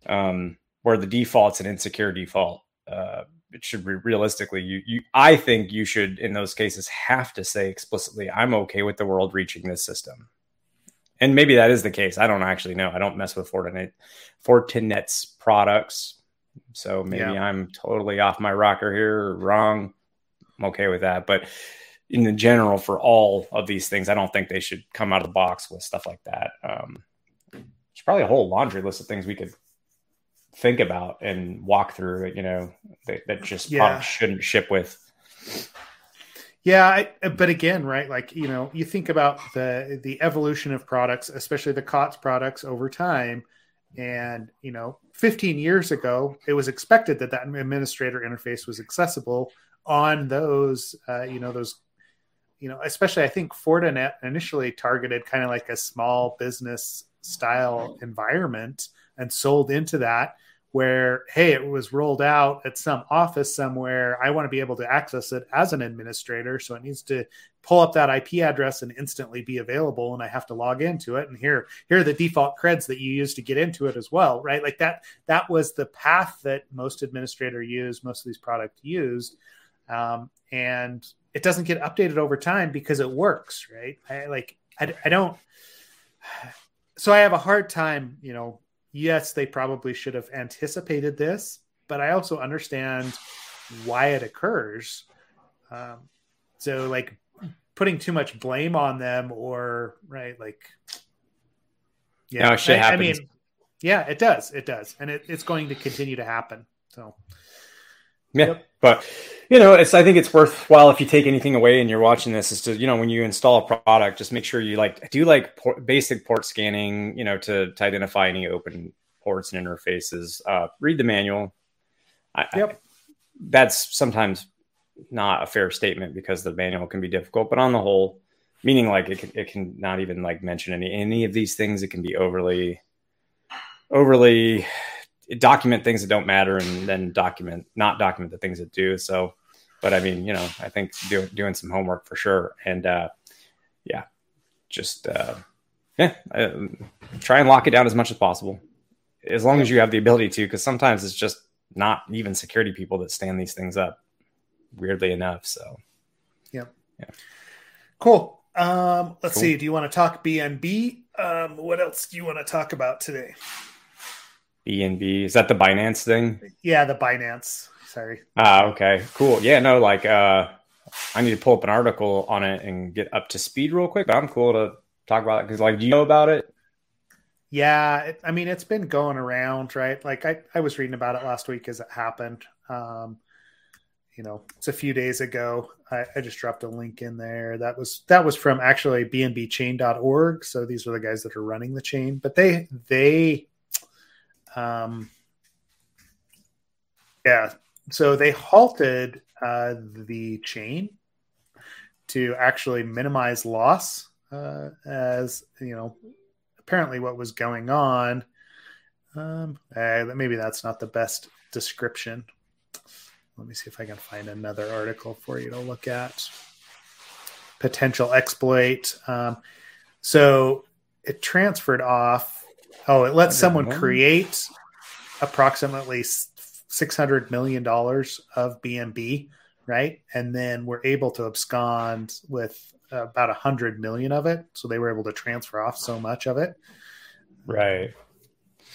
Um where the default's an insecure default. Uh it should be realistically you you i think you should in those cases have to say explicitly i'm okay with the world reaching this system. And maybe that is the case. I don't actually know. I don't mess with fortinet fortinet's products so maybe yeah. I'm totally off my rocker here, wrong. I'm okay with that. But in the general, for all of these things, I don't think they should come out of the box with stuff like that. Um, there's probably a whole laundry list of things we could think about and walk through. You know, that, that just yeah. shouldn't ship with. Yeah, I, but again, right? Like you know, you think about the the evolution of products, especially the COTS products over time, and you know 15 years ago, it was expected that that administrator interface was accessible on those, uh, you know, those, you know, especially I think Fortinet initially targeted kind of like a small business style environment and sold into that where hey it was rolled out at some office somewhere. I want to be able to access it as an administrator so it needs to pull up that ip address and instantly be available and i have to log into it. And here here are the default creds that you use to get into it as well right? Like that that was the path that most administrator used most of these products used. Um, and it doesn't get updated over time because it works right? I, like I, I don't so i have a hard time you know yes, they probably should have anticipated this, but I also understand why it occurs. Um, so, like, putting too much blame on them, or right, like, yeah, no, shit I, happens. I mean, yeah, it does, it does, and it, it's going to continue to happen. So, yeah, yep. but you know, it's I think it's worthwhile if you take anything away and you're watching this is to you know when you install a product, just make sure you like do like port, basic port scanning, you know, to to identify any open ports and interfaces. Uh, read the manual. I, yep. I, that's sometimes not a fair statement because the manual can be difficult, but on the whole, meaning like it can, it can not even like mention any any of these things. It can be overly overly document things that don't matter and then document not document the things that do so but i mean you know i think do, doing some homework for sure and uh yeah just uh yeah uh, try and lock it down as much as possible as long as you have the ability to, because sometimes it's just not even security people that stand these things up. Weirdly enough, so Yep. Yeah. Cool. Um, let's Cool. see. Do you want to talk BNB? Um, what else do you want to talk about today? BNB is that the Binance thing? Yeah, the Binance. Sorry. Ah, okay, cool. Yeah, no, like uh, I need to pull up an article on it and get up to speed real quick. But I'm cool to talk about it because, like, do you know about it? Yeah, it, I mean, it's been going around, right? Like I, I was reading about it last week as it happened. Um, you know, it's a few days ago. I, I just dropped a link in there. That was that was from actually bnbchain.org. So these are the guys that are running the chain, but they they um yeah, so they halted uh, the chain to actually minimize loss uh, as you know apparently what was going on. Um, uh, maybe that's not the best description. Let me see if i can find another article for you to look at. Potential exploit. Um, so it transferred off oh it lets someone create approximately 600 million dollars of bnb right and then we're able to abscond with about a hundred million of it so they were able to transfer off so much of it Right.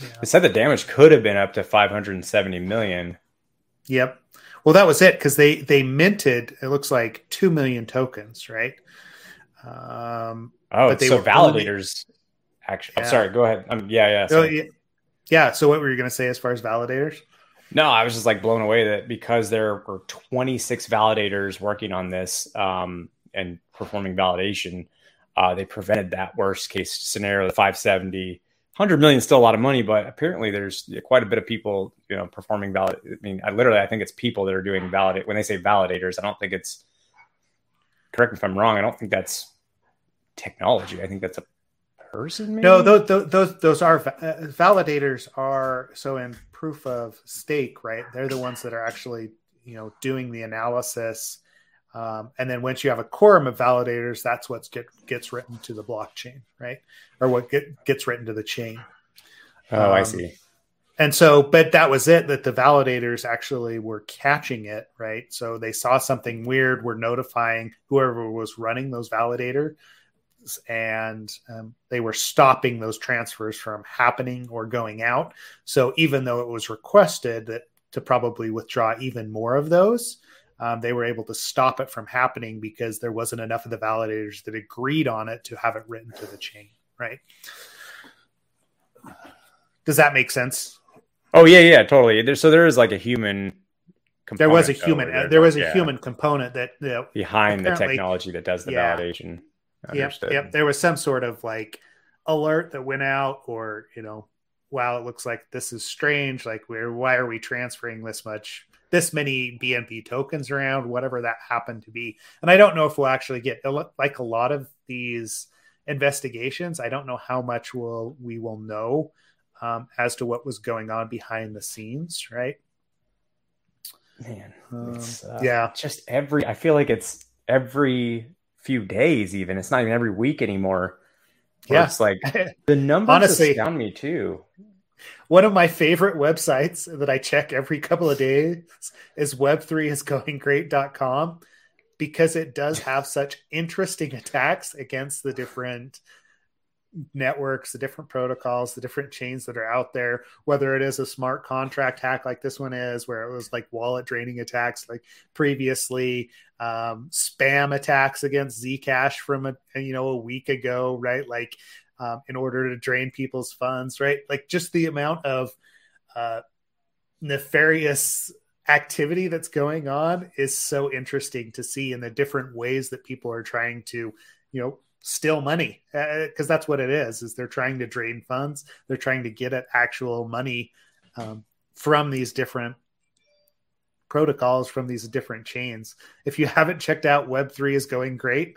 Yeah. It said the damage could have been up to 570 million. Yep. Well, that was it because they they minted. It looks like two million tokens, right? Um, Oh, But they so were validators. Actually, I'm sorry. Go ahead. Um, yeah, yeah. so yeah, yeah. So what were you going to say as far as validators? No, I was just like blown away that because there were 26 validators working on this um, and performing validation, uh, they prevented that worst case scenario, the 570. 100 million is still a lot of money, but apparently there's quite a bit of people, you know, performing valid. I mean, I literally, I think it's people that are doing validate. When they say validators, I don't think it's, correct me if I'm wrong, I don't think that's technology. I think that's a person. Maybe? No, those those those, those are uh, validators are so in proof of stake, right? They're the ones that are actually you know doing the analysis, um, and then once you have a quorum of validators, that's what get, gets written to the blockchain, right? Or what get, gets written to the chain. Oh, I um, see. And so, but that was it that the validators actually were catching it, right? So they saw something weird, were notifying whoever was running those validators, and um, they were stopping those transfers from happening or going out. So even though it was requested that to probably withdraw even more of those, um, they were able to stop it from happening because there wasn't enough of the validators that agreed on it to have it written to the chain, right? Does that make sense? Oh yeah, yeah, totally. There, so there is like a human. there was a human they're there was a yeah, human component that behind the technology that does the Yeah. validation. Yep, Understood. yep there was some sort of like alert that went out or you know wow it looks like this is strange like where why are we transferring this much this many bnb tokens around whatever that happened to be and i don't know if we'll actually get like a lot of these investigations i don't know how much will we will know um, as to what was going on behind the scenes right Man, Um, it's, uh, yeah just every. I feel like it's every few days. Even it's not even every week anymore. Yeah. it's like the numbers Honestly- astound me too. One of my favorite websites that I check every couple of days is web3isgoinggreat.com because it does have such interesting attacks against the different networks, the different protocols, the different chains that are out there, whether it is a smart contract hack like this one is, where it was like wallet draining attacks like previously, um, spam attacks against Zcash from a you know a week ago, right? Like um, in order to drain people's funds, right? Like just the amount of uh, nefarious activity that's going on is so interesting to see in the different ways that people are trying to, you know, steal money because that's what it is is they're trying to drain funds they're trying to get at actual money um, from these different protocols from these different chains if you haven't checked out web3 is going great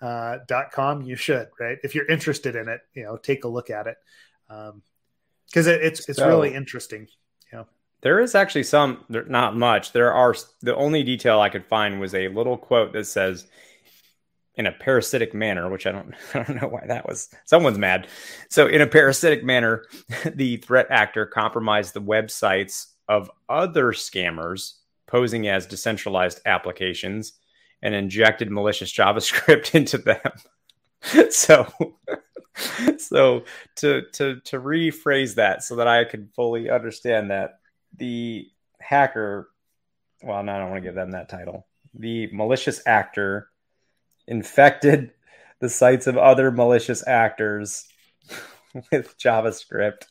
uh, .com you should right if you're interested in it you know take a look at it because it, it's it's So- really interesting Yeah. There is actually some, not much. There are the only detail I could find was a little quote that says, in a parasitic manner, which I don't I don't know why that was. Someone's mad. So in a parasitic manner, the threat actor compromised the websites of other scammers posing as decentralized applications and injected malicious JavaScript into them. so so to to to rephrase that so that I can fully understand that the hacker well, no, I don't want to give them that title. The malicious actor infected the sites of other malicious actors with JavaScript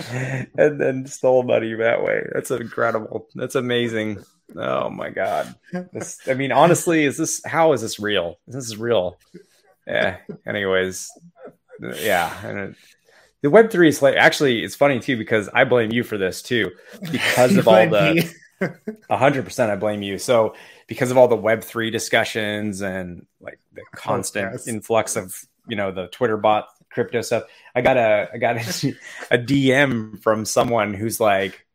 and then stole money that way. That's incredible. That's amazing. Oh my god. This, I mean, honestly, is this how is this real? This is real. Yeah. Anyways, yeah, and it, the Web three is like actually it's funny too because I blame you for this too because of all the hundred percent I blame you. So because of all the Web three discussions and like the oh, constant oh, yes. influx of you know the Twitter bot crypto stuff, I got a I got a, a DM from someone who's like,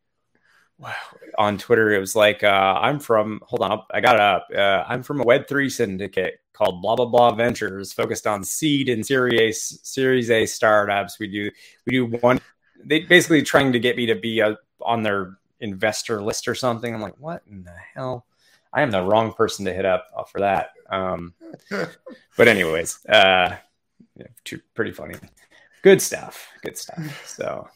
wow, on Twitter it was like, uh, I'm from hold on, I got it up. Uh, I'm from a Web three syndicate called blah blah blah ventures focused on seed and series a, series a startups we do we do one they basically trying to get me to be a, on their investor list or something. I'm like what in the hell? I am the wrong person to hit up for that. Um, but anyways uh yeah, too, pretty funny. Good stuff. Good stuff. So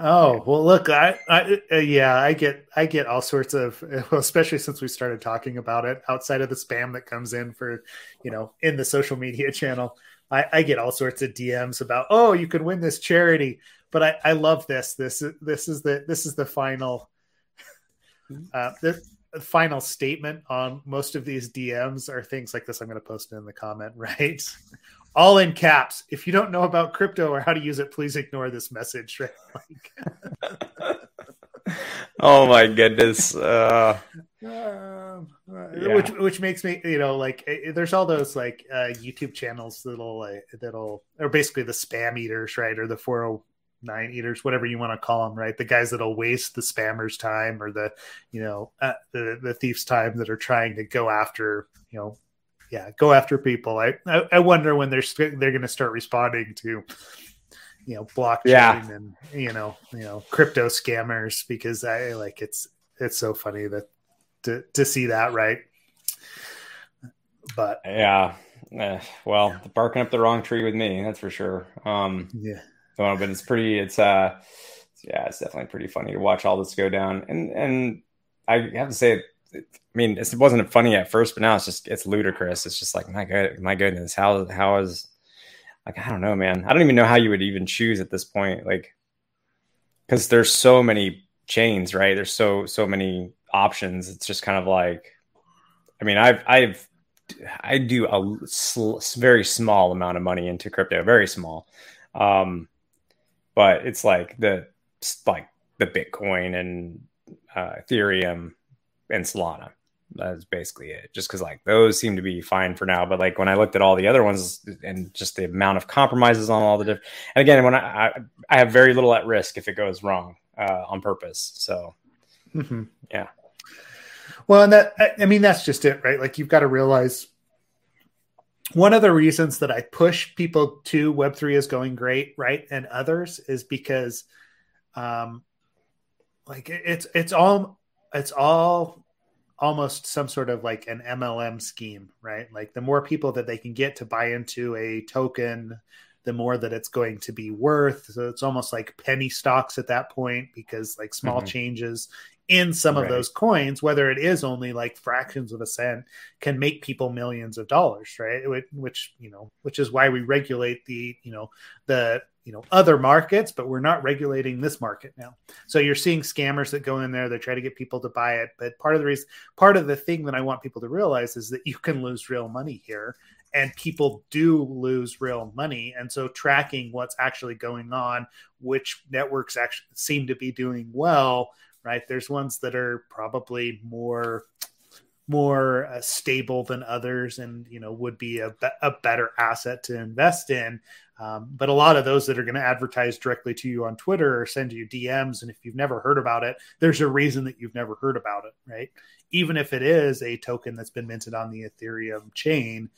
Oh well, look, I, I uh, yeah, I get I get all sorts of, well, especially since we started talking about it outside of the spam that comes in for, you know, in the social media channel. I, I get all sorts of DMs about, oh, you could win this charity, but I, I love this. This this is the this is the final, uh, the final statement on most of these DMs are things like this. I'm going to post it in the comment, right? all in caps. If you don't know about crypto or how to use it, please ignore this message. Right? Oh my goodness. Uh, uh, yeah. Which which makes me, you know, like there's all those like uh, YouTube channels that'll uh, that'll or basically the spam eaters, right, or the 409 eaters, whatever you want to call them, right? The guys that'll waste the spammers' time or the you know uh, the the thieves' time that are trying to go after you know yeah, go after people. I I, I wonder when they're st- they're going to start responding to you know blockchain yeah. and you know you know crypto scammers because I like it's it's so funny that to to see that right. But yeah, eh, well, barking up the wrong tree with me, that's for sure. Um, yeah, but it's pretty. It's uh, yeah, it's definitely pretty funny to watch all this go down, and and I have to say I mean, it wasn't funny at first, but now it's just it's ludicrous. It's just like my good, my goodness, how how is like I don't know, man. I don't even know how you would even choose at this point, like because there's so many chains, right? There's so so many options. It's just kind of like, I mean, I've I've I do a sl- very small amount of money into crypto, very small, um, but it's like the like the Bitcoin and uh, Ethereum and Solana. That's basically it. Just because like those seem to be fine for now, but like when I looked at all the other ones and just the amount of compromises on all the different, and again, when I, I, I have very little at risk if it goes wrong uh, on purpose. So mm-hmm. yeah. Well, and that I mean that's just it, right? Like you've got to realize one of the reasons that I push people to Web3 is going great, right? And others is because um like it's it's all it's all almost some sort of like an MLM scheme, right? Like the more people that they can get to buy into a token, the more that it's going to be worth. So it's almost like penny stocks at that point because like small mm-hmm. changes in some right. of those coins, whether it is only like fractions of a cent, can make people millions of dollars, right? Which, you know, which is why we regulate the, you know, the you know other markets but we're not regulating this market now so you're seeing scammers that go in there they try to get people to buy it but part of the reason part of the thing that i want people to realize is that you can lose real money here and people do lose real money and so tracking what's actually going on which networks actually seem to be doing well right? There's ones that are probably more more uh, stable than others and you know would be a, a better asset to invest in. Um, but a lot of those that are going to advertise directly to you on twitter or send you dms and if you've never heard about it there's a reason that you've never heard about it right? Even if it is a token that's been minted on the ethereum chain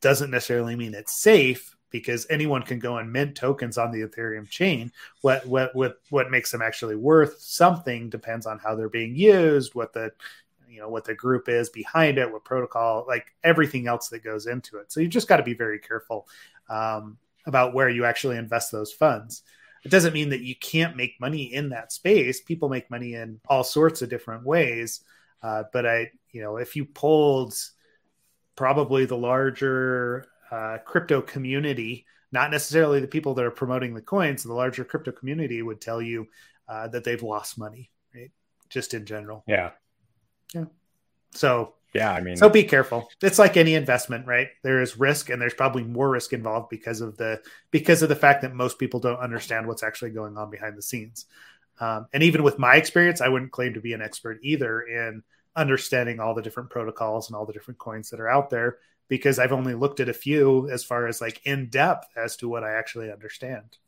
doesn't necessarily mean it's safe because anyone can go and mint tokens on the Ethereum chain. What what what what makes them actually worth something depends on how they're being used, what the you know what the group is behind it, what protocol, like everything else that goes into it. So you just got to be very careful um, about where you actually invest those funds. It doesn't mean that you can't make money in that space. People make money in all sorts of different ways. Uh, but I, you know, if you pulled probably the larger uh, crypto community, not necessarily the people that are promoting the coins, the larger crypto community would tell you uh, that they've lost money, right? Just in general. Yeah. Yeah. So yeah, I mean, so be careful. It's like any investment, right? There is risk, and there's probably more risk involved because of the because of the fact that most people don't understand what's actually going on behind the scenes. Um, and even with my experience, I wouldn't claim to be an expert either in understanding all the different protocols and all the different coins that are out there because I've only looked at a few as far as like in depth as to what I actually understand.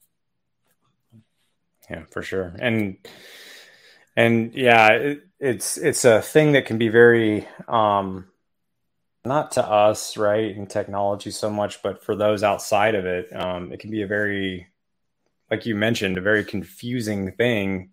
Yeah, for sure. And and yeah, it, it's it's a thing that can be very um not to us, right, in technology so much, but for those outside of it, um, it can be a very, like you mentioned, a very confusing thing.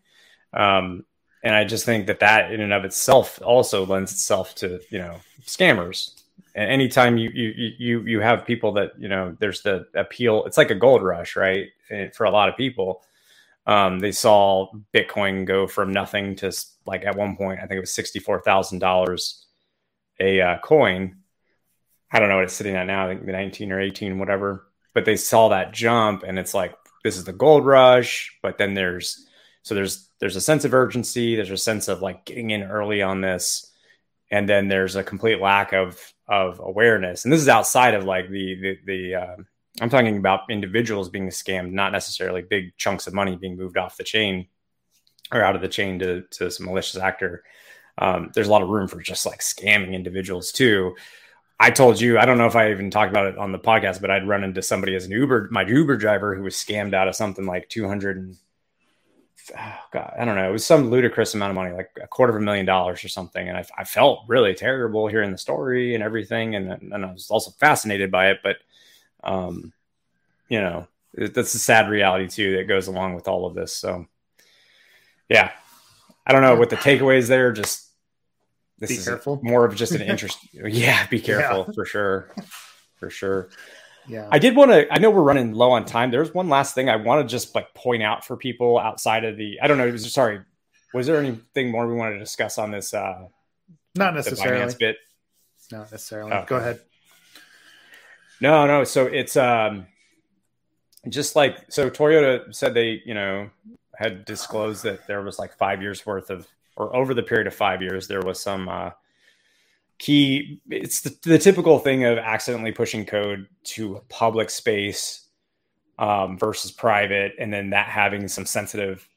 Um, and I just think that that in and of itself also lends itself to you know scammers. And anytime you you you you have people that you know, there's the appeal. It's like a gold rush, right, for a lot of people. Um, they saw Bitcoin go from nothing to like at one point, I think it was sixty four thousand dollars a uh, coin. I don't know what it's sitting at now. I think nineteen or eighteen, whatever. But they saw that jump, and it's like this is the gold rush. But then there's so there's there's a sense of urgency. There's a sense of like getting in early on this, and then there's a complete lack of of awareness. And this is outside of like the the the uh, I'm talking about individuals being scammed, not necessarily big chunks of money being moved off the chain or out of the chain to, to some malicious actor. Um, there's a lot of room for just like scamming individuals too. I told you, I don't know if I even talked about it on the podcast, but I'd run into somebody as an Uber, my Uber driver who was scammed out of something like 200 and oh God, I don't know. It was some ludicrous amount of money, like a quarter of a million dollars or something. And I, I felt really terrible hearing the story and everything. And, and I was also fascinated by it, but um, you know, that's a sad reality too that goes along with all of this. So, yeah, I don't know what the takeaways there. Just this be is careful. more of just an interest. yeah, be careful yeah. for sure, for sure. Yeah, I did want to. I know we're running low on time. There's one last thing I want to just like point out for people outside of the. I don't know. Was, sorry, was there anything more we wanted to discuss on this? uh Not necessarily. bit. Not necessarily. Oh, Go ahead. No, no. So it's um, just like so. Toyota said they, you know, had disclosed that there was like five years worth of, or over the period of five years, there was some uh, key. It's the, the typical thing of accidentally pushing code to public space um, versus private, and then that having some sensitive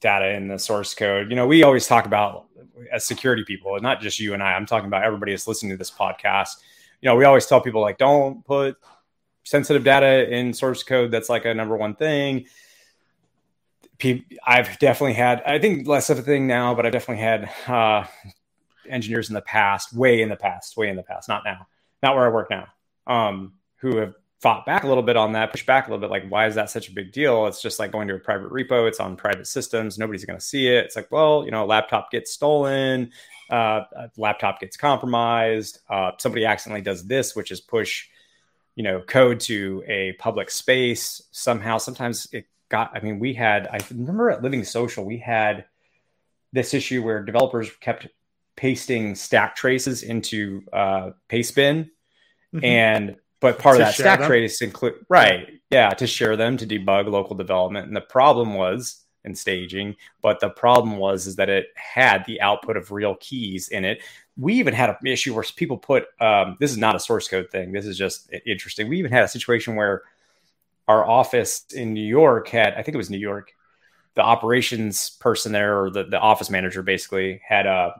data in the source code. You know, we always talk about as security people, and not just you and I. I'm talking about everybody that's listening to this podcast you know, we always tell people like, don't put sensitive data in source code. That's like a number one thing. I've definitely had, I think less of a thing now, but I've definitely had uh, engineers in the past, way in the past, way in the past, not now, not where I work now, um, who have fought back a little bit on that, pushed back a little bit. Like, why is that such a big deal? It's just like going to a private repo. It's on private systems. Nobody's going to see it. It's like, well, you know, a laptop gets stolen uh, a laptop gets compromised, uh, somebody accidentally does this, which is push, you know, code to a public space somehow. Sometimes it got. I mean, we had. I remember at Living Social, we had this issue where developers kept pasting stack traces into uh, Pastebin, mm-hmm. and but part to of that stack them. trace include right, yeah, to share them to debug local development. And the problem was in staging. But the problem was is that it had the output of real keys in it. We even had an issue where people put um, this is not a source code thing. This is just interesting. We even had a situation where our office in New York had, I think it was New York, the operations person there or the, the office manager basically had uh,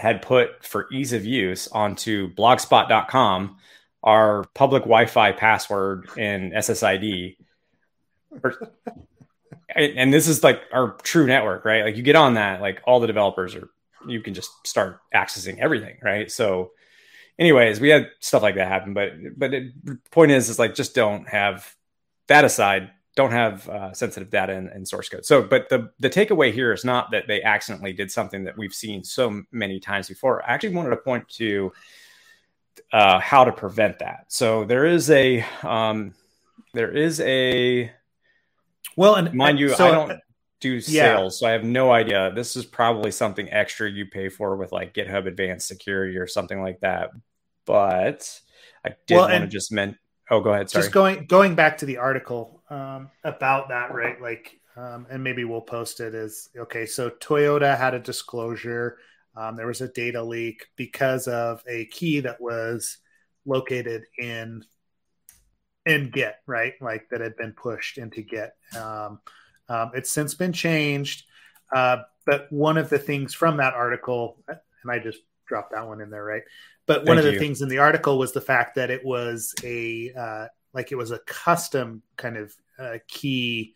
had put for ease of use onto blogspot.com our public Wi-Fi password and SSID and this is like our true network, right? Like you get on that, like all the developers are, you can just start accessing everything, right? So anyways, we had stuff like that happen. But but it, point is, is like just don't have that aside. Don't have uh, sensitive data in, in, source code. So, but the the takeaway here is not that they accidentally did something that we've seen so many times before. I actually wanted to point to uh, how to prevent that. So there is a um, there is a well, and mind you, so, I don't do sales, yeah. so I have no idea. This is probably something extra you pay for with like GitHub Advanced Security or something like that. But I did well, want to just meant. Oh, go ahead. Sorry. Just going going back to the article um, about that, right? Like, um, and maybe we'll post it. Is okay. So Toyota had a disclosure. Um, there was a data leak because of a key that was located in in Git, right? Like that had been pushed into Git. Um, um, it's since been changed. Uh, but one of the things from that article, and I just dropped that one in there, right? But one Thank of the you. things in the article was the fact that it was a uh, like it was a custom kind of uh, key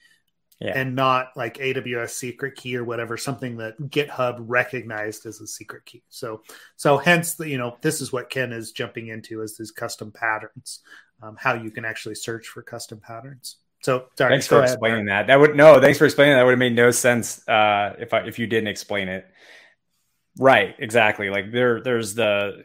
yeah. and not like AWS secret key or whatever, something that GitHub recognized as a secret key. So, so hence, the, you know, this is what Ken is jumping into as these custom patterns, um, how you can actually search for custom patterns. So, sorry, thanks for explaining that. That would no, thanks for explaining that. that would have made no sense uh, if I, if you didn't explain it. Right, exactly. Like there, there's the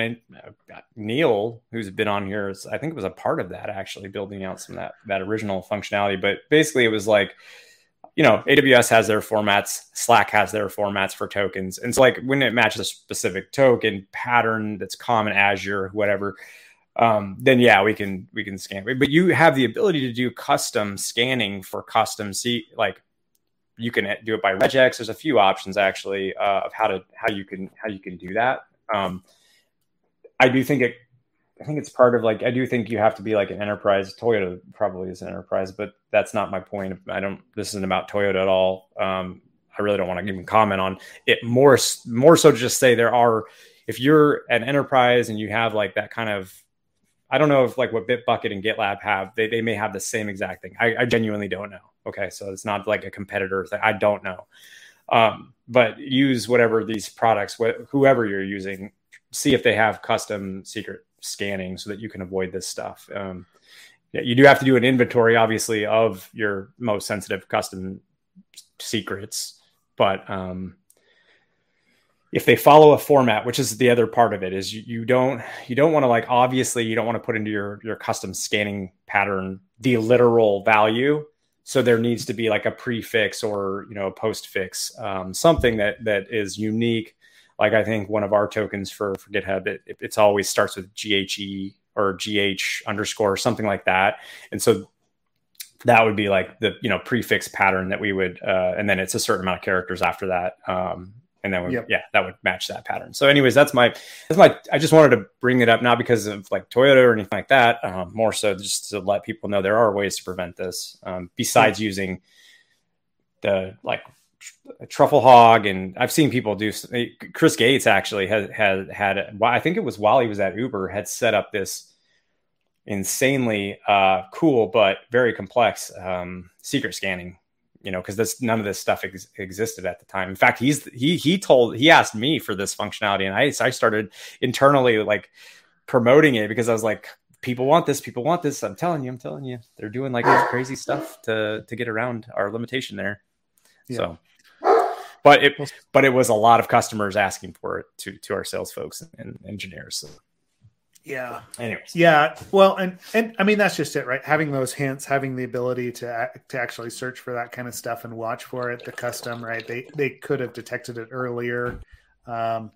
and uh, Neil, who's been on here, I think it was a part of that actually building out some of that that original functionality. But basically, it was like, you know, AWS has their formats, Slack has their formats for tokens, and so like when it matches a specific token pattern that's common Azure, whatever, um, then yeah, we can we can scan. But you have the ability to do custom scanning for custom see like you can do it by regex. There's a few options actually uh, of how to how you can how you can do that. Um, I do think it. I think it's part of like I do think you have to be like an enterprise. Toyota probably is an enterprise, but that's not my point. I don't. This isn't about Toyota at all. Um, I really don't want to even comment on it. More, more so, just say there are. If you're an enterprise and you have like that kind of, I don't know if like what Bitbucket and GitLab have, they they may have the same exact thing. I, I genuinely don't know. Okay, so it's not like a competitor thing. I don't know. Um, but use whatever these products, wh- whoever you're using, see if they have custom secret scanning so that you can avoid this stuff. Um, you do have to do an inventory, obviously, of your most sensitive custom secrets, but um, if they follow a format, which is the other part of it, is you, you don't you don't want to like obviously you don't want to put into your your custom scanning pattern the literal value. So there needs to be like a prefix or you know a postfix, um, something that that is unique like I think one of our tokens for, for GitHub, it, it it's always starts with GHE or GH underscore or something like that. And so that would be like the you know prefix pattern that we would, uh, and then it's a certain amount of characters after that. Um, and then we, yep. yeah, that would match that pattern. So, anyways, that's my that's my. I just wanted to bring it up not because of like Toyota or anything like that. Um, more so just to let people know there are ways to prevent this um, besides yeah. using the like TruffleHog and i've seen people do chris gates actually had had had i think it was while he was at uber had set up this insanely uh, cool but very complex um, secret scanning you know because this none of this stuff ex- existed at the time. In fact he's he he told he asked me for this functionality and i i started internally like promoting it because i was like people want this people want this i'm telling you i'm telling you. They're doing like this crazy stuff to to get around our limitation there. Yeah. so but it but it was a lot of customers asking for it to to our sales folks and engineers. So. Yeah. Anyways. Yeah. Well, and and I mean that's just it, right? Having those hints, having the ability to to actually search for that kind of stuff and watch for it, the custom, right? They they could have detected it earlier. Um,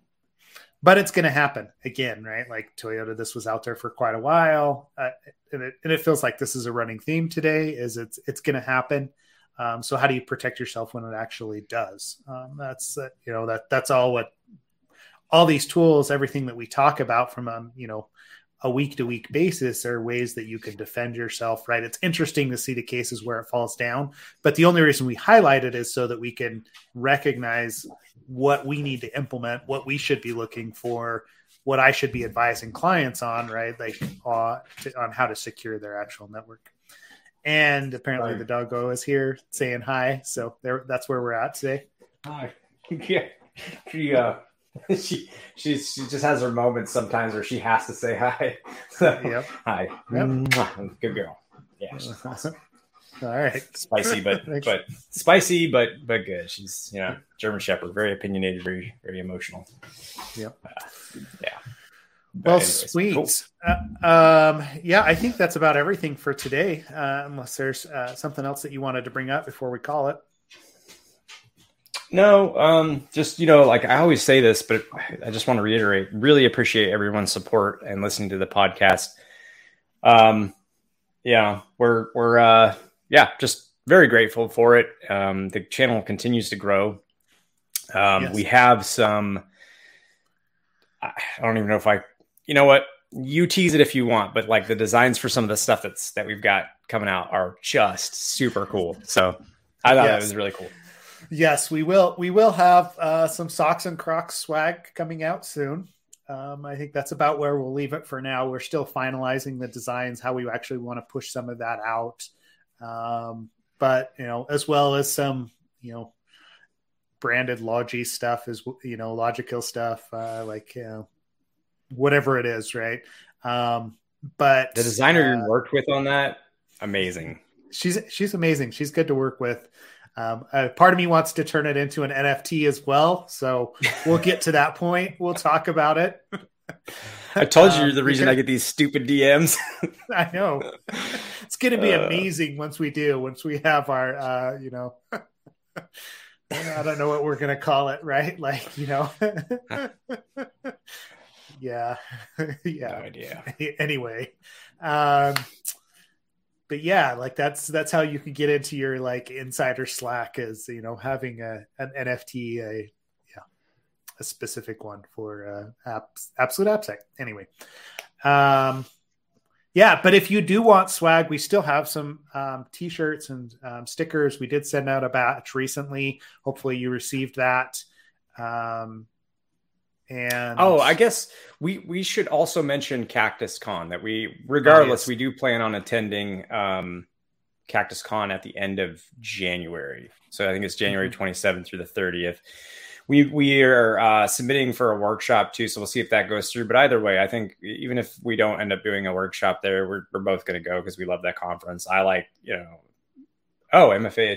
but it's going to happen again, right? Like Toyota, this was out there for quite a while, uh, and, it, and it feels like this is a running theme today. Is it's it's going to happen. Um, so how do you protect yourself when it actually does? Um, that's uh, you know that that's all what all these tools, everything that we talk about from a you know a week to week basis are ways that you can defend yourself. Right? It's interesting to see the cases where it falls down, but the only reason we highlight it is so that we can recognize what we need to implement, what we should be looking for, what I should be advising clients on, right? Like uh, to, on how to secure their actual network. And apparently the doggo is here saying hi. So there, that's where we're at today. Hi. Yeah. She, uh, she she's she just has her moments sometimes where she has to say hi. yep. Hi. Yep. Good girl. Yeah. Awesome. All right. Spicy, but but spicy, but but good. She's you know German Shepherd, very opinionated, very very emotional. Yep. Uh, yeah. But well, anyways, sweet. Cool. Uh, um, yeah, I think that's about everything for today. Uh, unless there's uh, something else that you wanted to bring up before we call it. No, um, just you know, like I always say this, but I just want to reiterate: really appreciate everyone's support and listening to the podcast. Um, yeah, we're we're uh, yeah, just very grateful for it. Um, the channel continues to grow. Um, yes. We have some. I don't even know if I, you know what, you tease it if you want, but like the designs for some of the stuff that's that we've got coming out are just super cool. So I thought yes. that was really cool. Yes, we will. We will have uh, some socks and Crocs swag coming out soon. Um, I think that's about where we'll leave it for now. We're still finalizing the designs, how we actually want to push some of that out. Um, but you know, as well as some, you know, branded Logi stuff is you know Logikill stuff, uh, like you know, whatever it is, right? Um, but the designer uh, you worked with on that, amazing. She's she's amazing. She's good to work with. Um, uh, part of me wants to turn it into an NFT as well, so we'll get to that point. We'll talk about it. I told you um, the reason I get these stupid DMs. I know. It's going to be uh, amazing once we do. Once we have our, uh, you know, I don't know what we're going to call it, right? Like, you know. yeah, yeah. No idea. Anyway, um, but yeah, like that's that's how you can get into your like insider Slack is you know having a an NFT a yeah a specific one for uh, apps absolute AppSec. Anyway, um, yeah, but if you do want swag, we still have some um, t-shirts and um, stickers. We did send out a batch recently. Hopefully, you received that. Um, and oh, I guess we we should also mention Cactus Con that we, regardless, oh, yes. we do plan on attending um, Cactus Con at the end of January. So I think it's January mm-hmm. 27th through the 30th. We we are uh, submitting for a workshop too, so we'll see if that goes through. But either way, I think even if we don't end up doing a workshop there, we're we're both going to go because we love that conference. I like you know, oh MFA.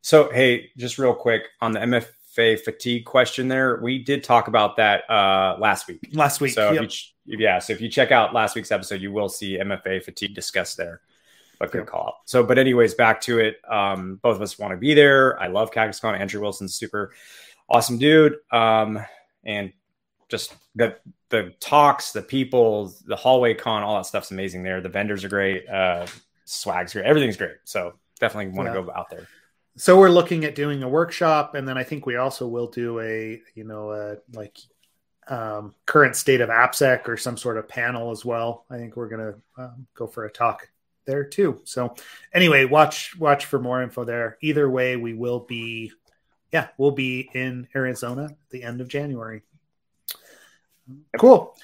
So hey, just real quick on the MF MFA fatigue question there. We did talk about that uh, last week. Last week. So yep. you, yeah, so if you check out last week's episode, you will see MFA fatigue discussed there. But good yep. call out. So, but anyways, back to it. Um, both of us want to be there. I love Cactus Con. Andrew Wilson's super awesome dude. Um, and just the the talks, the people, the hallway con, all that stuff's amazing there. The vendors are great. Uh, swag's great. Everything's great. So definitely want to yeah. go out there so we're looking at doing a workshop and then i think we also will do a you know a like um, current state of appsec or some sort of panel as well. I think we're going to um, go for a talk there too. So anyway watch watch for more info there. Either way we will be yeah we'll be in arizona at the end of january. Cool.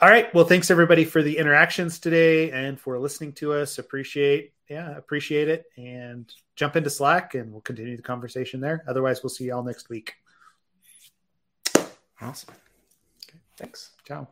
All right. Well thanks everybody for the interactions today and for listening to us. Appreciate yeah appreciate it. And jump into Slack and we'll continue the conversation there. Otherwise, we'll see y'all next week. Awesome. Okay, thanks. Ciao.